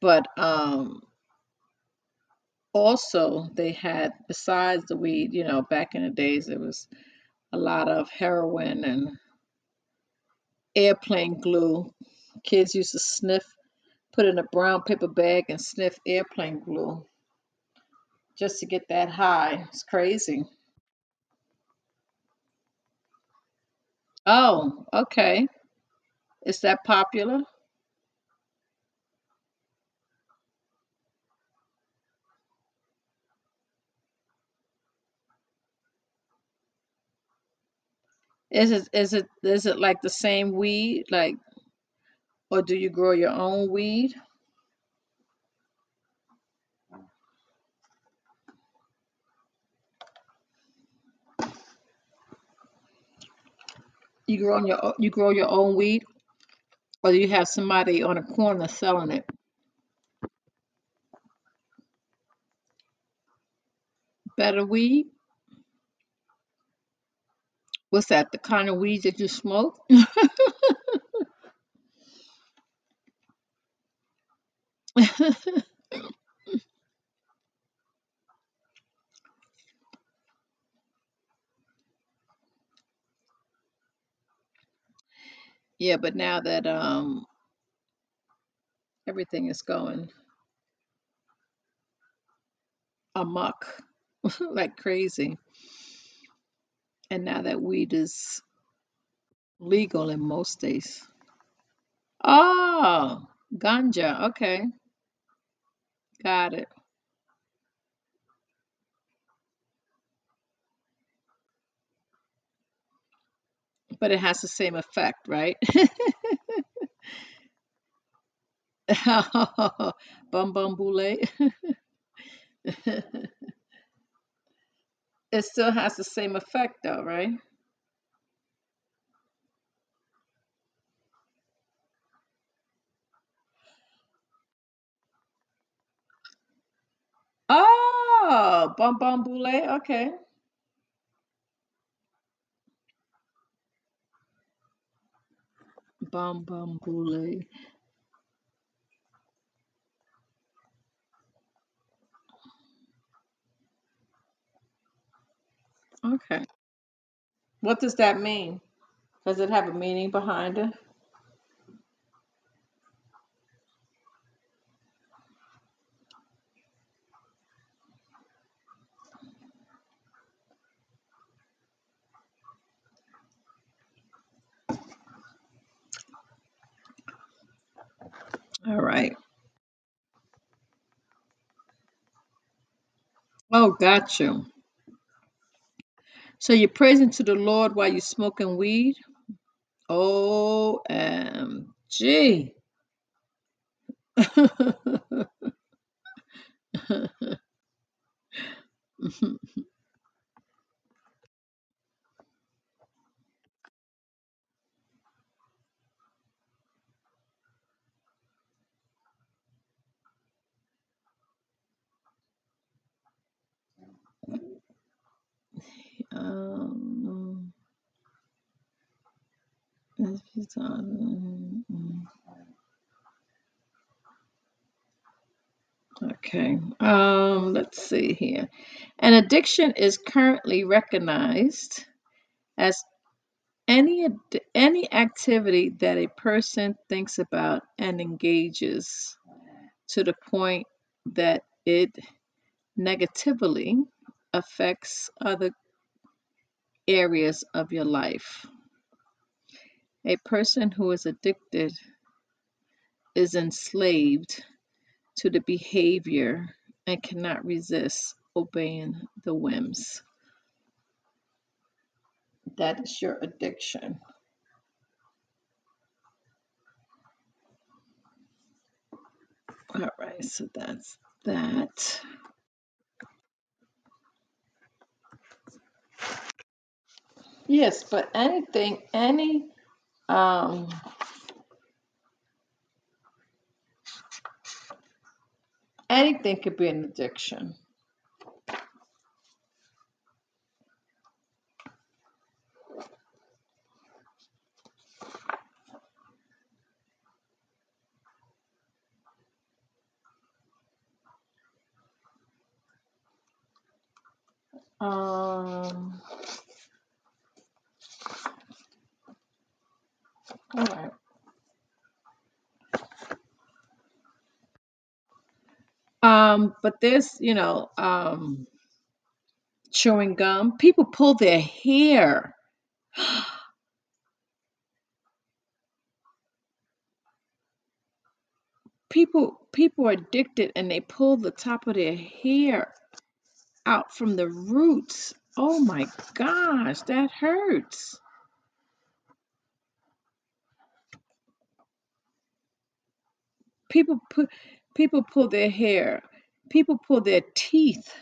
But um, also they had besides the weed you know back in the days it was a lot of heroin and airplane glue. Kids used to sniff put in a brown paper bag and sniff airplane glue just to get that high. It's crazy. Oh okay is that popular? Is it is it is it like the same weed like or do you grow your own weed? You grow your you grow your own weed or you have somebody on a corner selling it better weed What's that? The kind of weed that you smoke? yeah, but now that um everything is going amok like crazy, and now that weed is legal in most states. Oh, ganja. Okay, got it. But it has the same effect, right? Bum bum Bhole. It still has the same effect, though, right? Oh, bum bum Bhole. Okay. Bam Bam Okay. What does that mean? Does it have a meaning behind it? All right. Oh, got you. So you're praising to the Lord while you're smoking weed? OMG. um, okay. Um, let's see here. An addiction is currently recognized as any any activity that a person thinks about and engages to the point that it negatively affects other areas of your life. A person who is addicted is enslaved to the behavior and cannot resist obeying the whims. That is your addiction. All right, so that's that. Yes, but anything, any um anything could be an addiction. Um all right. Um, but this, you know, um chewing gum. People pull their hair. People people are addicted and they pull the top of their hair out from the roots. Oh my gosh, that hurts. People put people pull their hair. People pull their teeth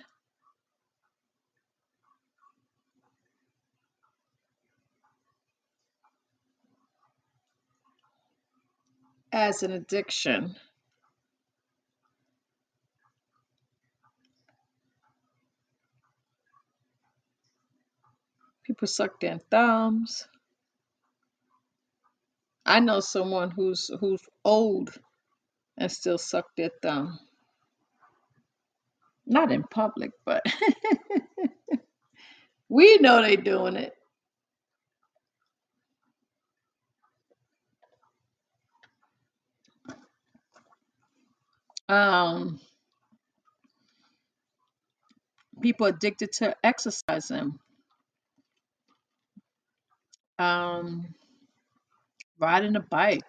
as an addiction. People suck their thumbs. I know someone who's who's old and still suck their thumb. Not in public, but we know they doing it. Um, people addicted to exercising, um, riding a bike,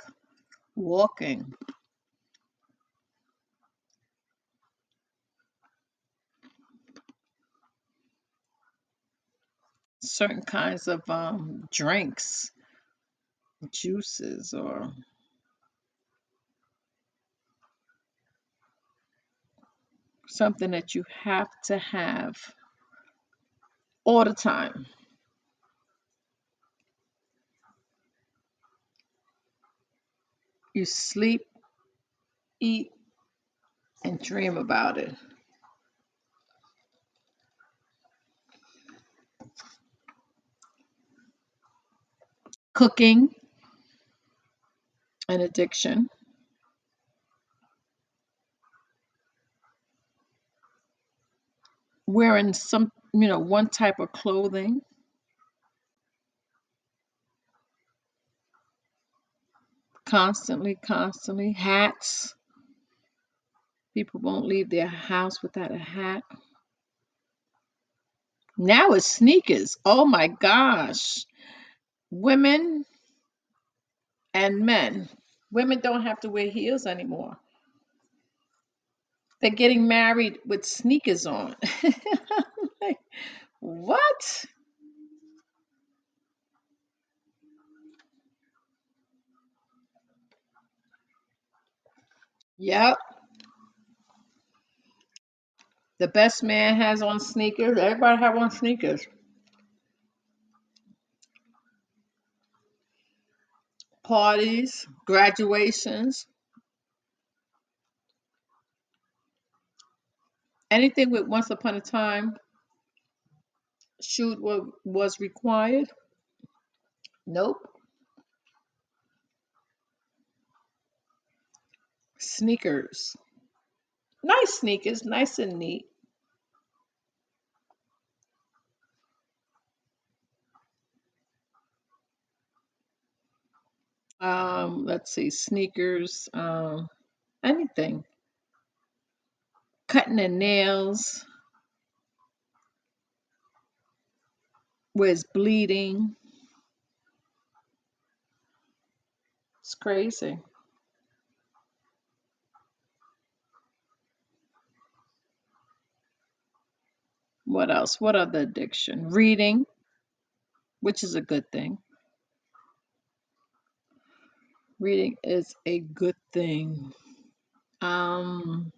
walking, certain kinds of um, drinks, juices, or something that you have to have all the time. You sleep, eat, and dream about it. Cooking, an addiction. Wearing some you know, one type of clothing. Constantly, constantly. Hats. People won't leave their house without a hat. Now it's sneakers. Oh my gosh. Women and men. Women don't have to wear heels anymore. They're getting married with sneakers on. like, what? Yep. The best man has on sneakers. Everybody have on sneakers. Parties, graduations, anything with once upon a time shoot wa- was required. Nope. Sneakers. Nice sneakers, nice and neat. Um, let's see, sneakers, um, anything. Cutting the nails, Was bleeding. It's crazy. What else? What other addiction? Reading, which is a good thing. Reading is a good thing. Um,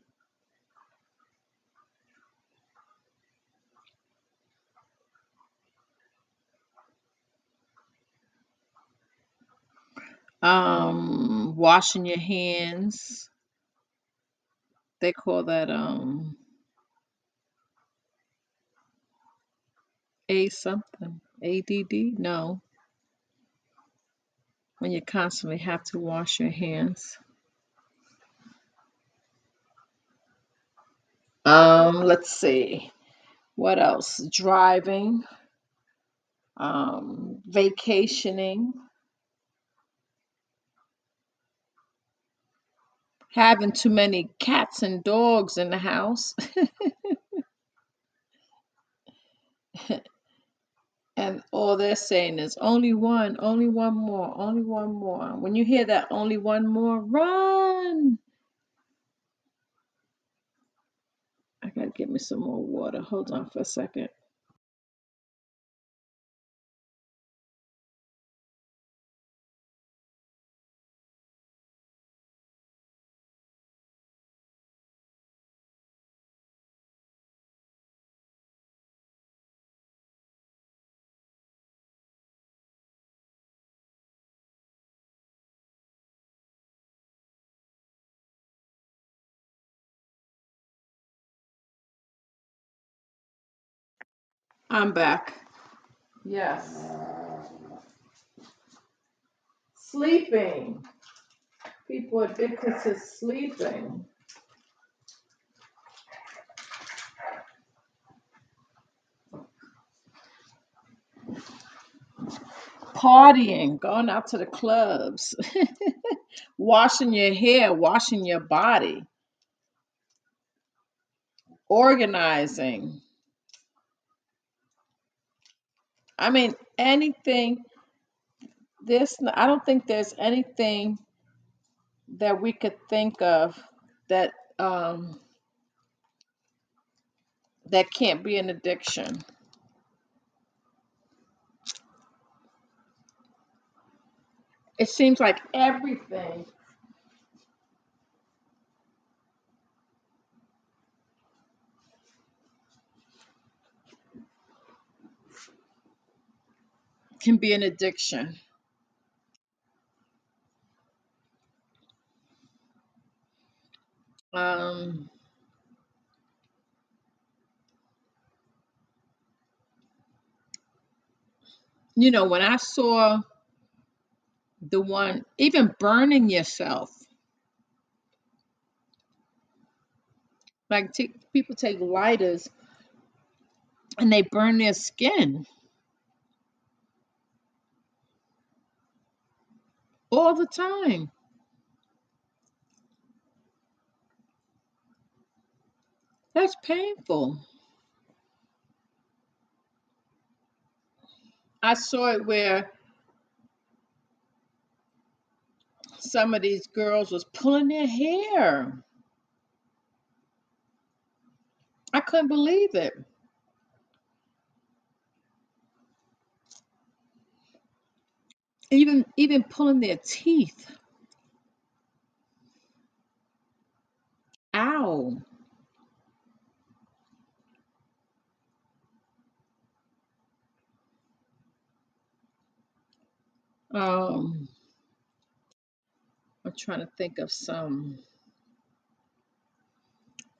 um, washing your hands. They call that um a something. ADD? No, when you constantly have to wash your hands. Um, let's see. What else? Driving, um, vacationing, having too many cats and dogs in the house. And all they're saying is only one, only one more, only one more. When you hear that only one more, run. I gotta get me some more water. Hold on for a second. I'm back. Yes. Sleeping. People addicted to sleeping. Partying, going out to the clubs, washing your hair, washing your body, organizing. I mean, anything. This, I don't think there's anything that we could think of that um, that can't be an addiction. It seems like everything can be an addiction. Um, you know, when I saw the one, even burning yourself, like people take lighters and they burn their skin all the time. That's painful. I saw it where some of these girls was pulling their hair. I couldn't believe it. Even even pulling their teeth. Ow. Um, I'm trying to think of some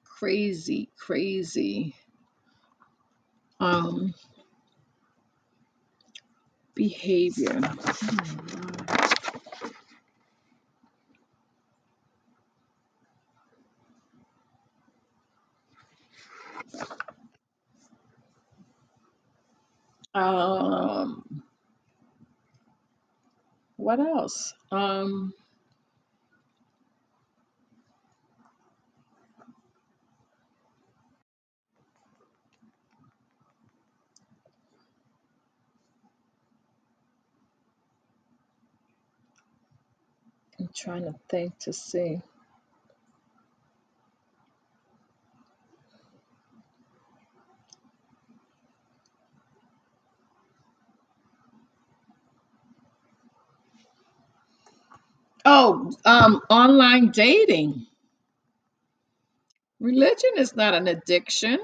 crazy, crazy um behavior. Um, what else? Um, trying to think to see. Oh, um, online dating. Religion is not an addiction.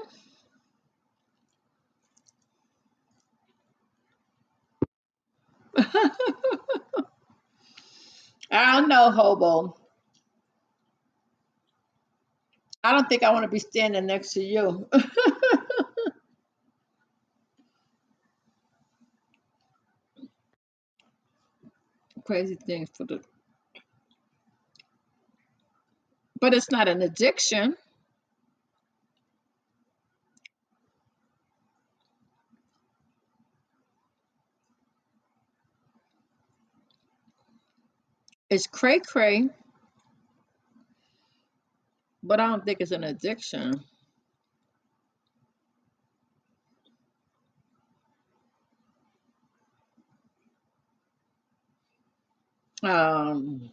I don't know, Hobo. I don't think I want to be standing next to you. Crazy things for the, but it's not an addiction. It's cray cray, but I don't think it's an addiction. Um,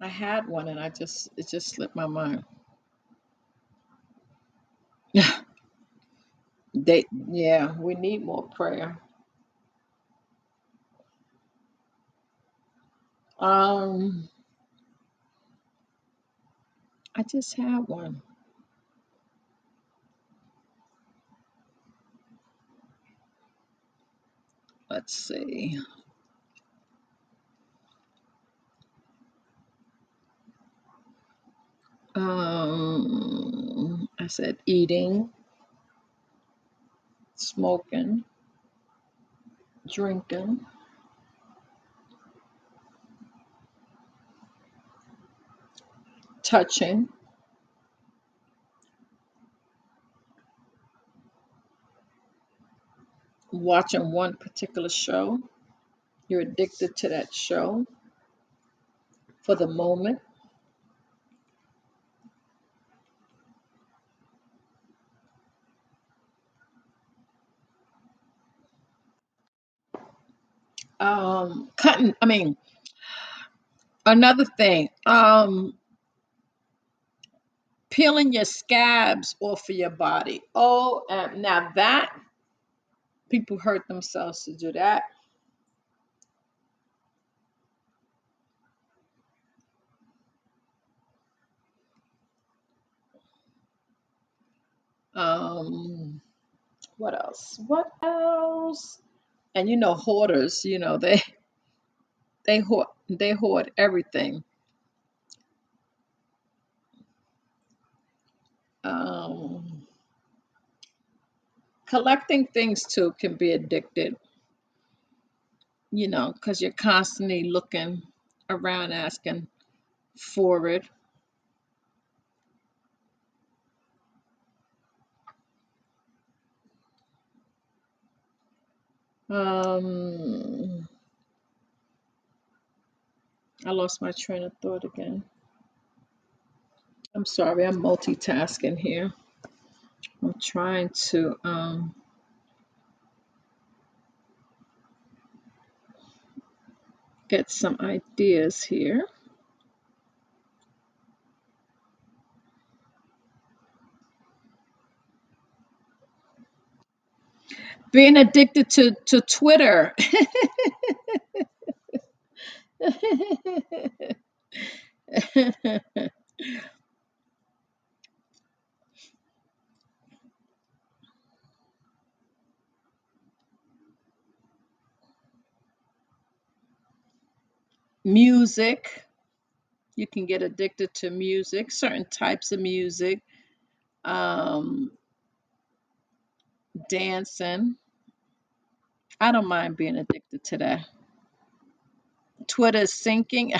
I had one and I just it just slipped my mind. They yeah, we need more prayer. Um, I just had one. Let's see. Um, I said eating, smoking, drinking, touching, watching one particular show. You're addicted to that show for the moment. Um, cutting, I mean, another thing, um, peeling your scabs off of your body. Oh, and now that people hurt themselves to do that. Um, what else? What else? And you know, hoarders, you know, they they hoard they hoard everything. collecting things too can be addicted you know because you're constantly looking around asking for it um I lost my train of thought again. I'm sorry, I'm multitasking here. I'm trying to um, get some ideas here. Being addicted to, to Twitter. music. You can get addicted to music, certain types of music, um, dancing. I don't mind being addicted to that. Twitter is sinking.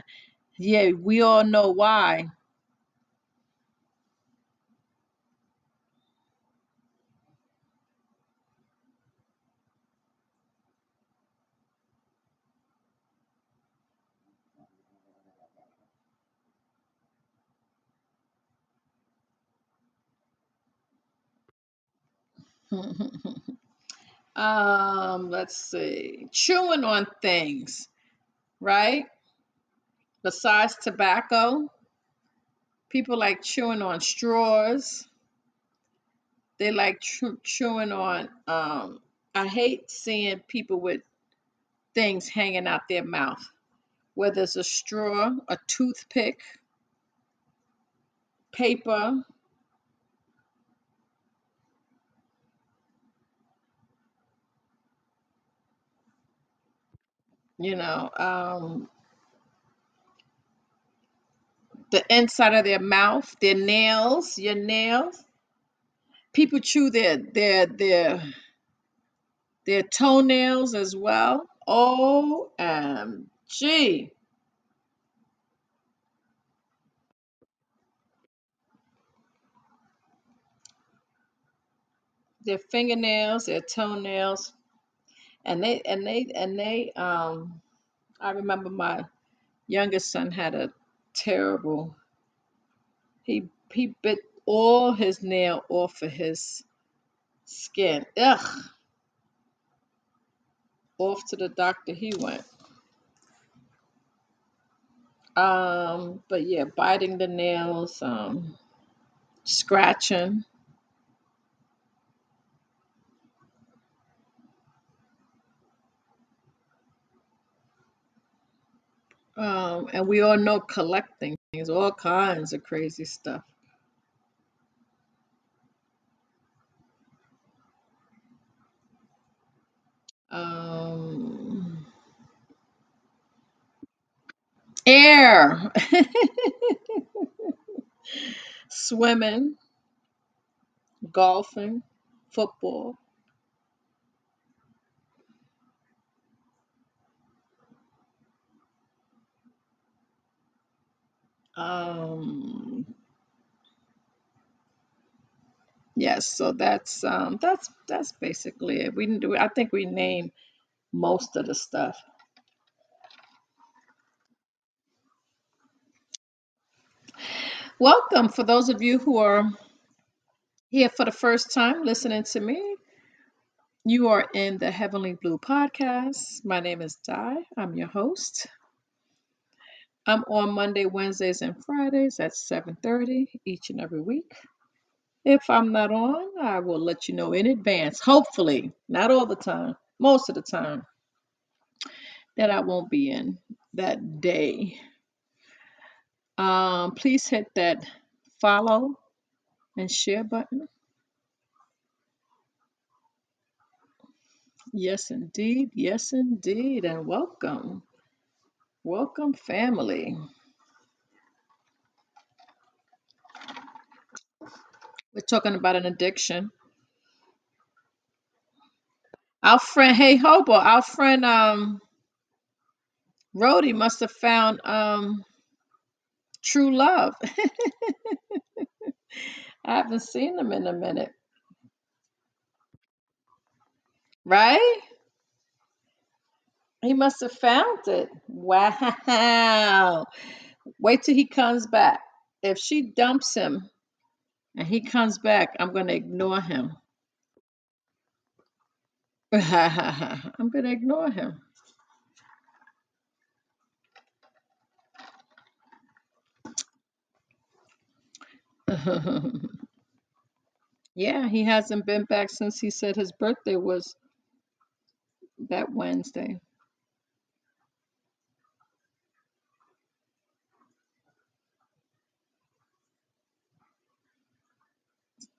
yeah, we all know why. um, let's see. Chewing on things, right? Besides tobacco, people like chewing on straws. They like chew- chewing on. Um, I hate seeing people with things hanging out their mouth, whether it's a straw, a toothpick, paper. You know, um, the inside of their mouth, their nails, your nails. People chew their their their their toenails as well. OMG. Their fingernails, their toenails, and they and they and they um I remember my youngest son had a terrible he he bit all his nail off of his skin. Ugh. Off to the doctor he went. Um, but yeah, biting the nails, um, scratching. Um, and we all know collecting things, all kinds of crazy stuff. Um, air, swimming, golfing, football. Um, yes, so that's um, that's that's basically it. We didn't do. I think we named most of the stuff. Welcome for those of you who are here for the first time listening to me. You are in the Heavenly Blue podcast. My name is Di. I'm your host. I'm on Monday, Wednesdays, and Fridays at 7:30 each and every week. If I'm not on, I will let you know in advance. Hopefully, not all the time, most of the time, that I won't be in that day. Um, please hit that follow and share button. Yes, indeed. Yes, indeed. And welcome. Welcome, family. We're talking about an addiction. Our friend, hey Hobo, our friend um Rhodey must have found um true love. I haven't seen them in a minute, right? He must have found it. Wow. Wait till he comes back. If she dumps him and he comes back, I'm going to ignore him. I'm going to ignore him. yeah, he hasn't been back since he said his birthday was that Wednesday.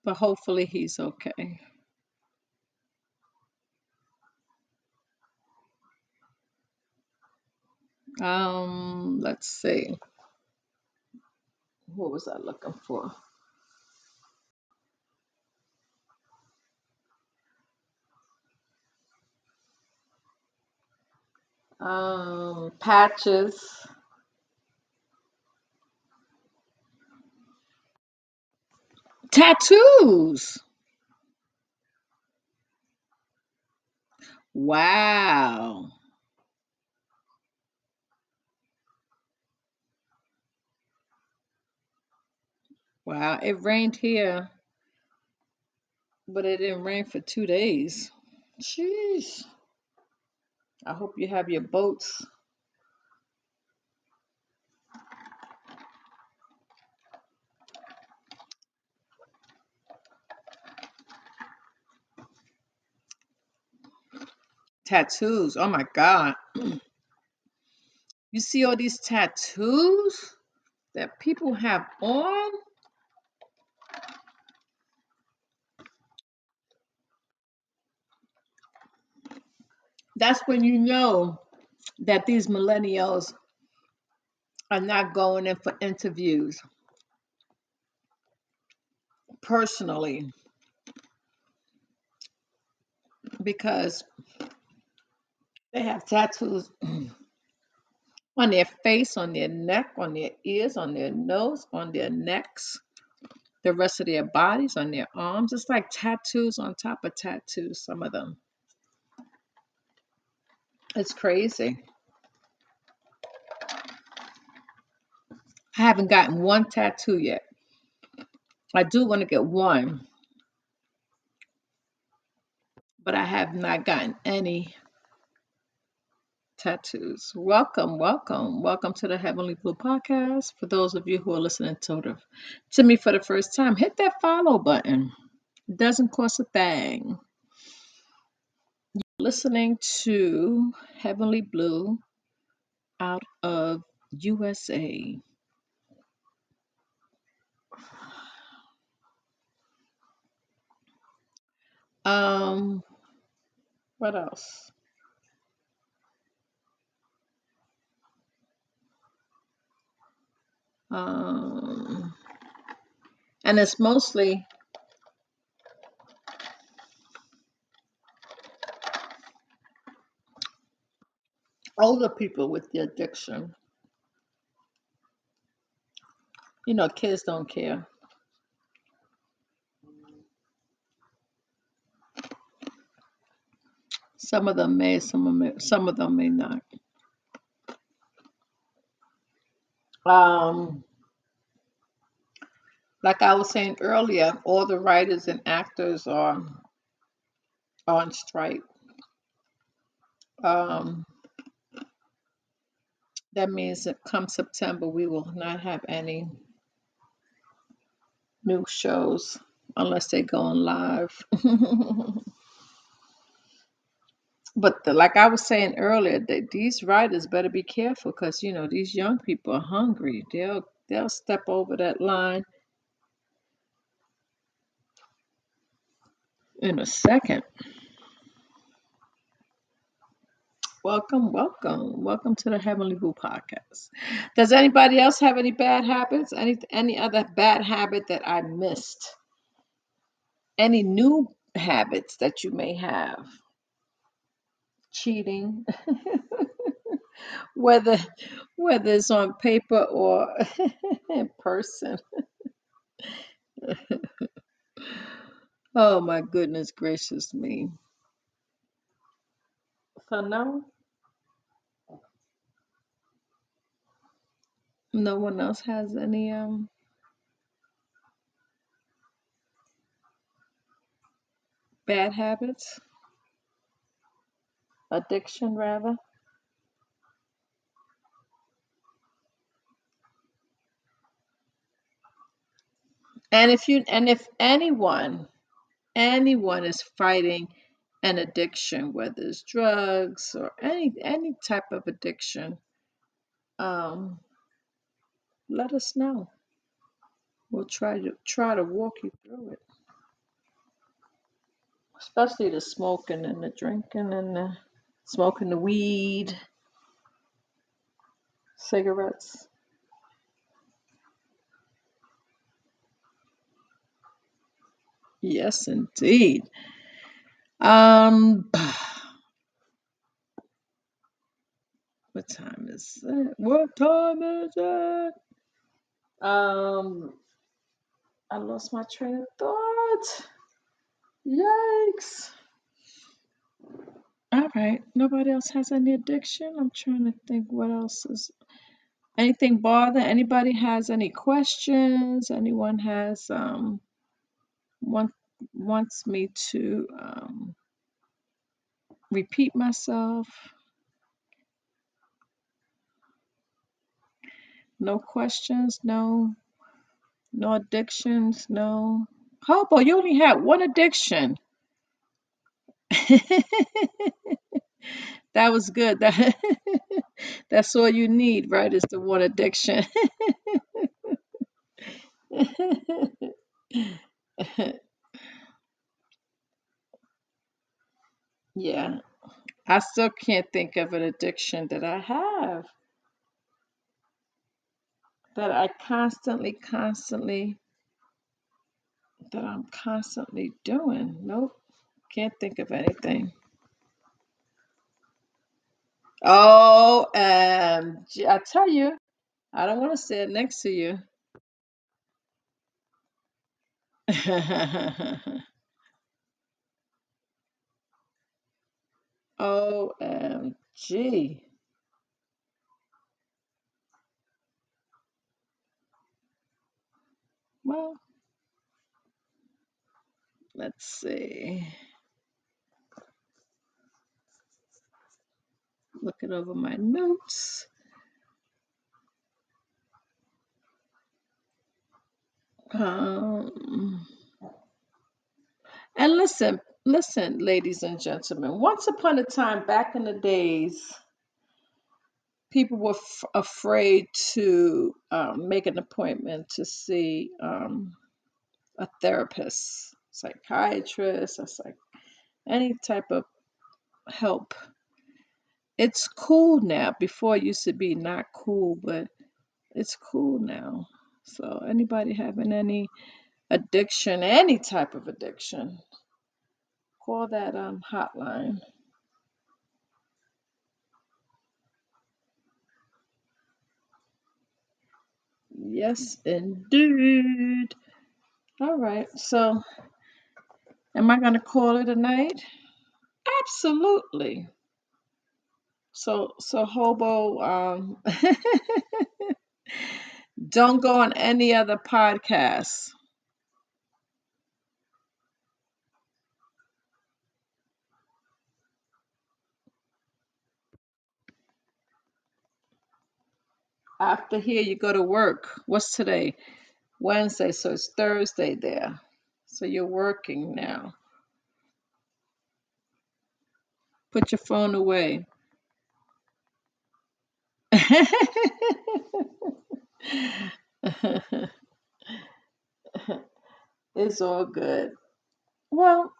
But hopefully he's okay. Um, let's see. What was I looking for? Um, patches, tattoos. Wow. Wow. It rained here, but it didn't rain for two days. Jeez. I hope you have your boats. Tattoos. Oh my God. You see all these tattoos that people have on? That's when you know that these millennials are not going in for interviews personally because they have tattoos on their face, on their neck, on their ears, on their nose, on their necks, the rest of their bodies, on their arms. It's like tattoos on top of tattoos, some of them. It's crazy. I haven't gotten one tattoo yet. I do want to get one, but I have not gotten any tattoos. Welcome, welcome, welcome to the Heavenly Blue Podcast. For those of you who are listening to, the, to me for the first time, hit that follow button. It doesn't cost a thing. You're listening to Heavenly Blue out of USA. Um, what else? Um, and it's mostly older people with the addiction. You know, kids don't care. Some of them may, some of them, some of them may not. Um, like I was saying earlier, all the writers and actors are on strike. Um, that means that come September, we will not have any new shows unless they go on live. but the, like I was saying earlier, that these writers better be careful because you know these young people are hungry. They'll they'll step over that line in a second. Welcome, welcome, welcome to the Heavenly Blue podcast. Does anybody else have any bad habits? Any any other bad habit that I missed? Any new habits that you may have? cheating, whether whether it's on paper or in person. Oh my goodness gracious me. So no, no one else has any um bad habits addiction rather. And if you and if anyone anyone is fighting an addiction, whether it's drugs or any any type of addiction, um, let us know. We'll try to try to walk you through it. Especially the smoking and the drinking and the smoking the weed, cigarettes. Yes, indeed. Um, what time is it? What time is it? Um, I lost my train of thought. Yikes. All right. Nobody else has any addiction. I'm trying to think what else is anything bother. Anybody has any questions? Anyone has um want wants me to um repeat myself? No questions, no no addictions, no. Hobo, you only had one addiction. That was good. That that's all you need, right? Is the one addiction. Yeah, I still can't think of an addiction that I have that I constantly, constantly, that I'm constantly doing. Nope, can't think of anything. Oh, um, I tell you, I don't want to sit next to you. OMG. Well, let's see. Looking over my notes. Um, and listen, listen, ladies and gentlemen. Once upon a time, back in the days, people were f- afraid to um, make an appointment to see um, a therapist, psychiatrist, or psych- any type of help. It's cool now. Before it used to be not cool, but it's cool now. So anybody having any addiction, any type of addiction, call that um hotline. Yes, indeed. All right. So am I gonna call it a night? Absolutely. So so hobo um don't go on any other podcasts. After here you go to work. What's today? Wednesday, so it's Thursday there. So you're working now. Put your phone away. it's all good. Well,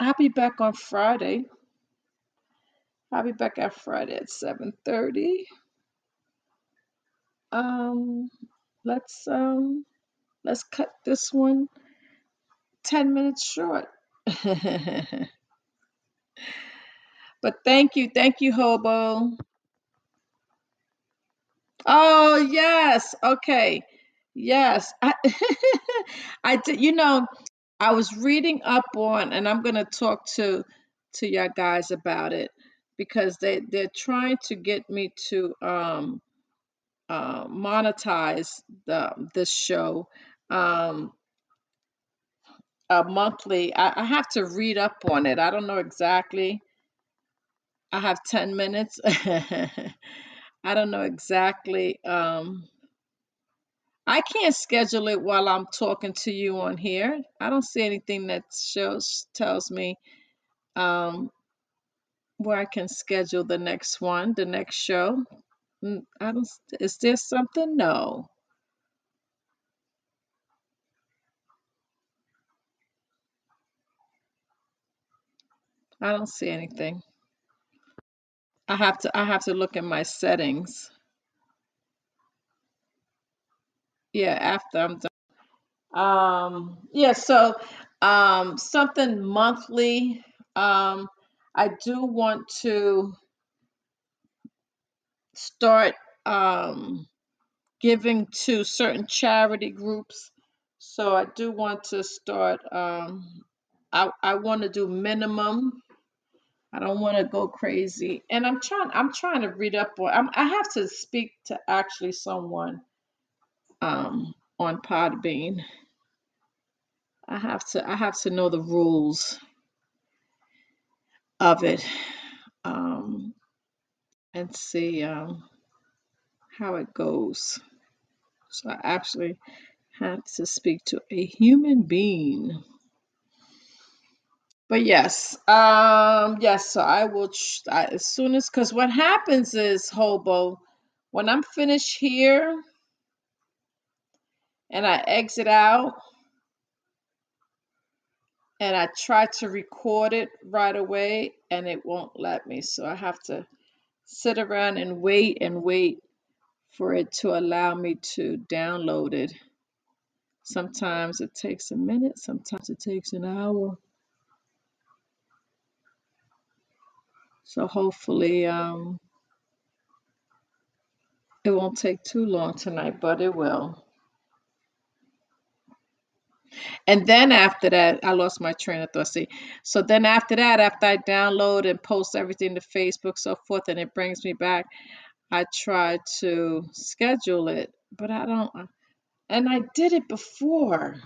I'll be back on Friday. I'll be back on Friday at 7:30. Um, let's um let's cut this one 10 minutes short. but thank you, thank you, Hobo. Oh, yes. Okay. Yes. I, I did, you know, I was reading up on, and I'm gonna talk to to your guys about it because they they're trying to get me to um uh, monetize the this show. Um, a monthly. I, I have to read up on it. I don't know exactly. I have 10 minutes. I don't know exactly. Um, I can't schedule it while I'm talking to you on here. I don't see anything that shows tells me um, where I can schedule the next one, the next show. Mm, I don't. Is there something? No, I don't see anything. I have to. I have to look in my settings. Yeah, after I'm done. Um, yeah. So, um, something monthly. Um, I do want to start. Um, giving to certain charity groups. So I do want to start. Um, I I want to do minimum. I don't want to go crazy, and I'm trying. I'm trying to read up on. I'm, I have to speak to actually someone um, on Podbean. I have to. I have to know the rules of it um, and see um, how it goes. So I actually have to speak to a human being But yes, um, yes. So I will ch- I, as soon as because what happens is hobo when I'm finished here and I exit out and I try to record it right away and it won't let me. So I have to sit around and wait and wait for it to allow me to download it. Sometimes it takes a minute, sometimes it takes an hour. So hopefully, um, it won't take too long tonight, but it will. And then after that, I lost my train of thought. See, so then after that, after I download and post everything to Facebook, so forth, and it brings me back, I try to schedule it, but I don't. And I did it before.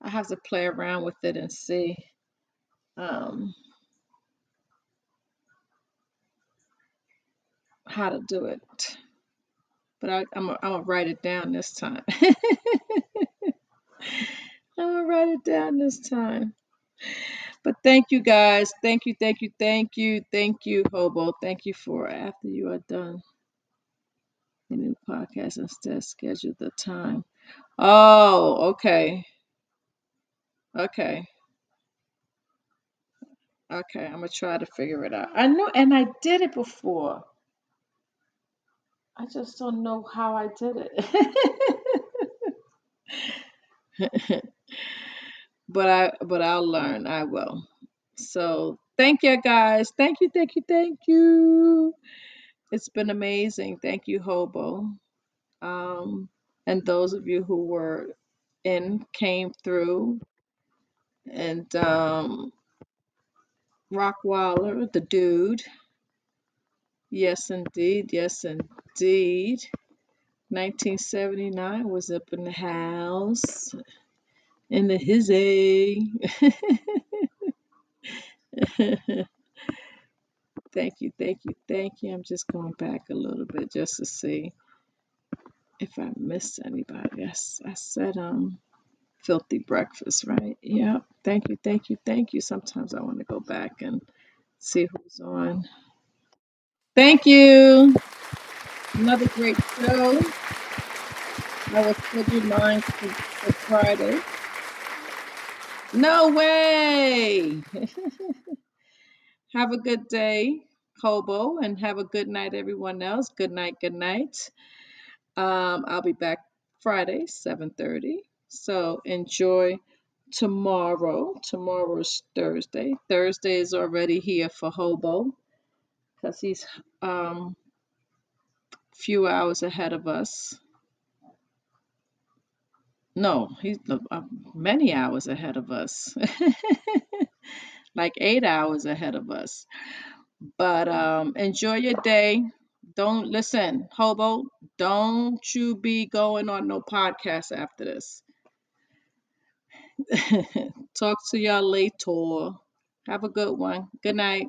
I have to play around with it and see um, how to do it. But I, I'm gonna write it down this time. I'm gonna write it down this time. But thank you guys. Thank you, thank you, thank you, thank you, Hobo. Thank you for after you are done the new podcast instead schedule the time. Oh, okay. Okay. Okay. I'm gonna try to figure it out. I know and I did it before. I just don't know how I did it. but I but I'll learn. I will. So thank you guys. Thank you, thank you, thank you. It's been amazing. Thank you, Hobo. Um, and those of you who were in came through and um Rockwaller, the dude. Yes, indeed. Yes, indeed. 1979 was up in the house in the hizzy. thank you, thank you, thank you. I'm just going back a little bit just to see if I missed anybody. Yes, I said um filthy breakfast, right? Yep. Thank you, thank you, thank you. Sometimes I want to go back and see who's on. Thank you. Another great show. I will schedule mine for, for Friday. No way. have a good day, Hobo, and have a good night, everyone else. Good night, good night. Um, I'll be back Friday, 7:30. So enjoy tomorrow. Tomorrow's Thursday. Thursday is already here for Hobo because he's um few hours ahead of us. No, he's uh, many hours ahead of us. like eight hours ahead of us. But um, enjoy your day. Don't listen, hobo. Don't you be going on no podcast after this. Talk to y'all later. Have a good one. Good night.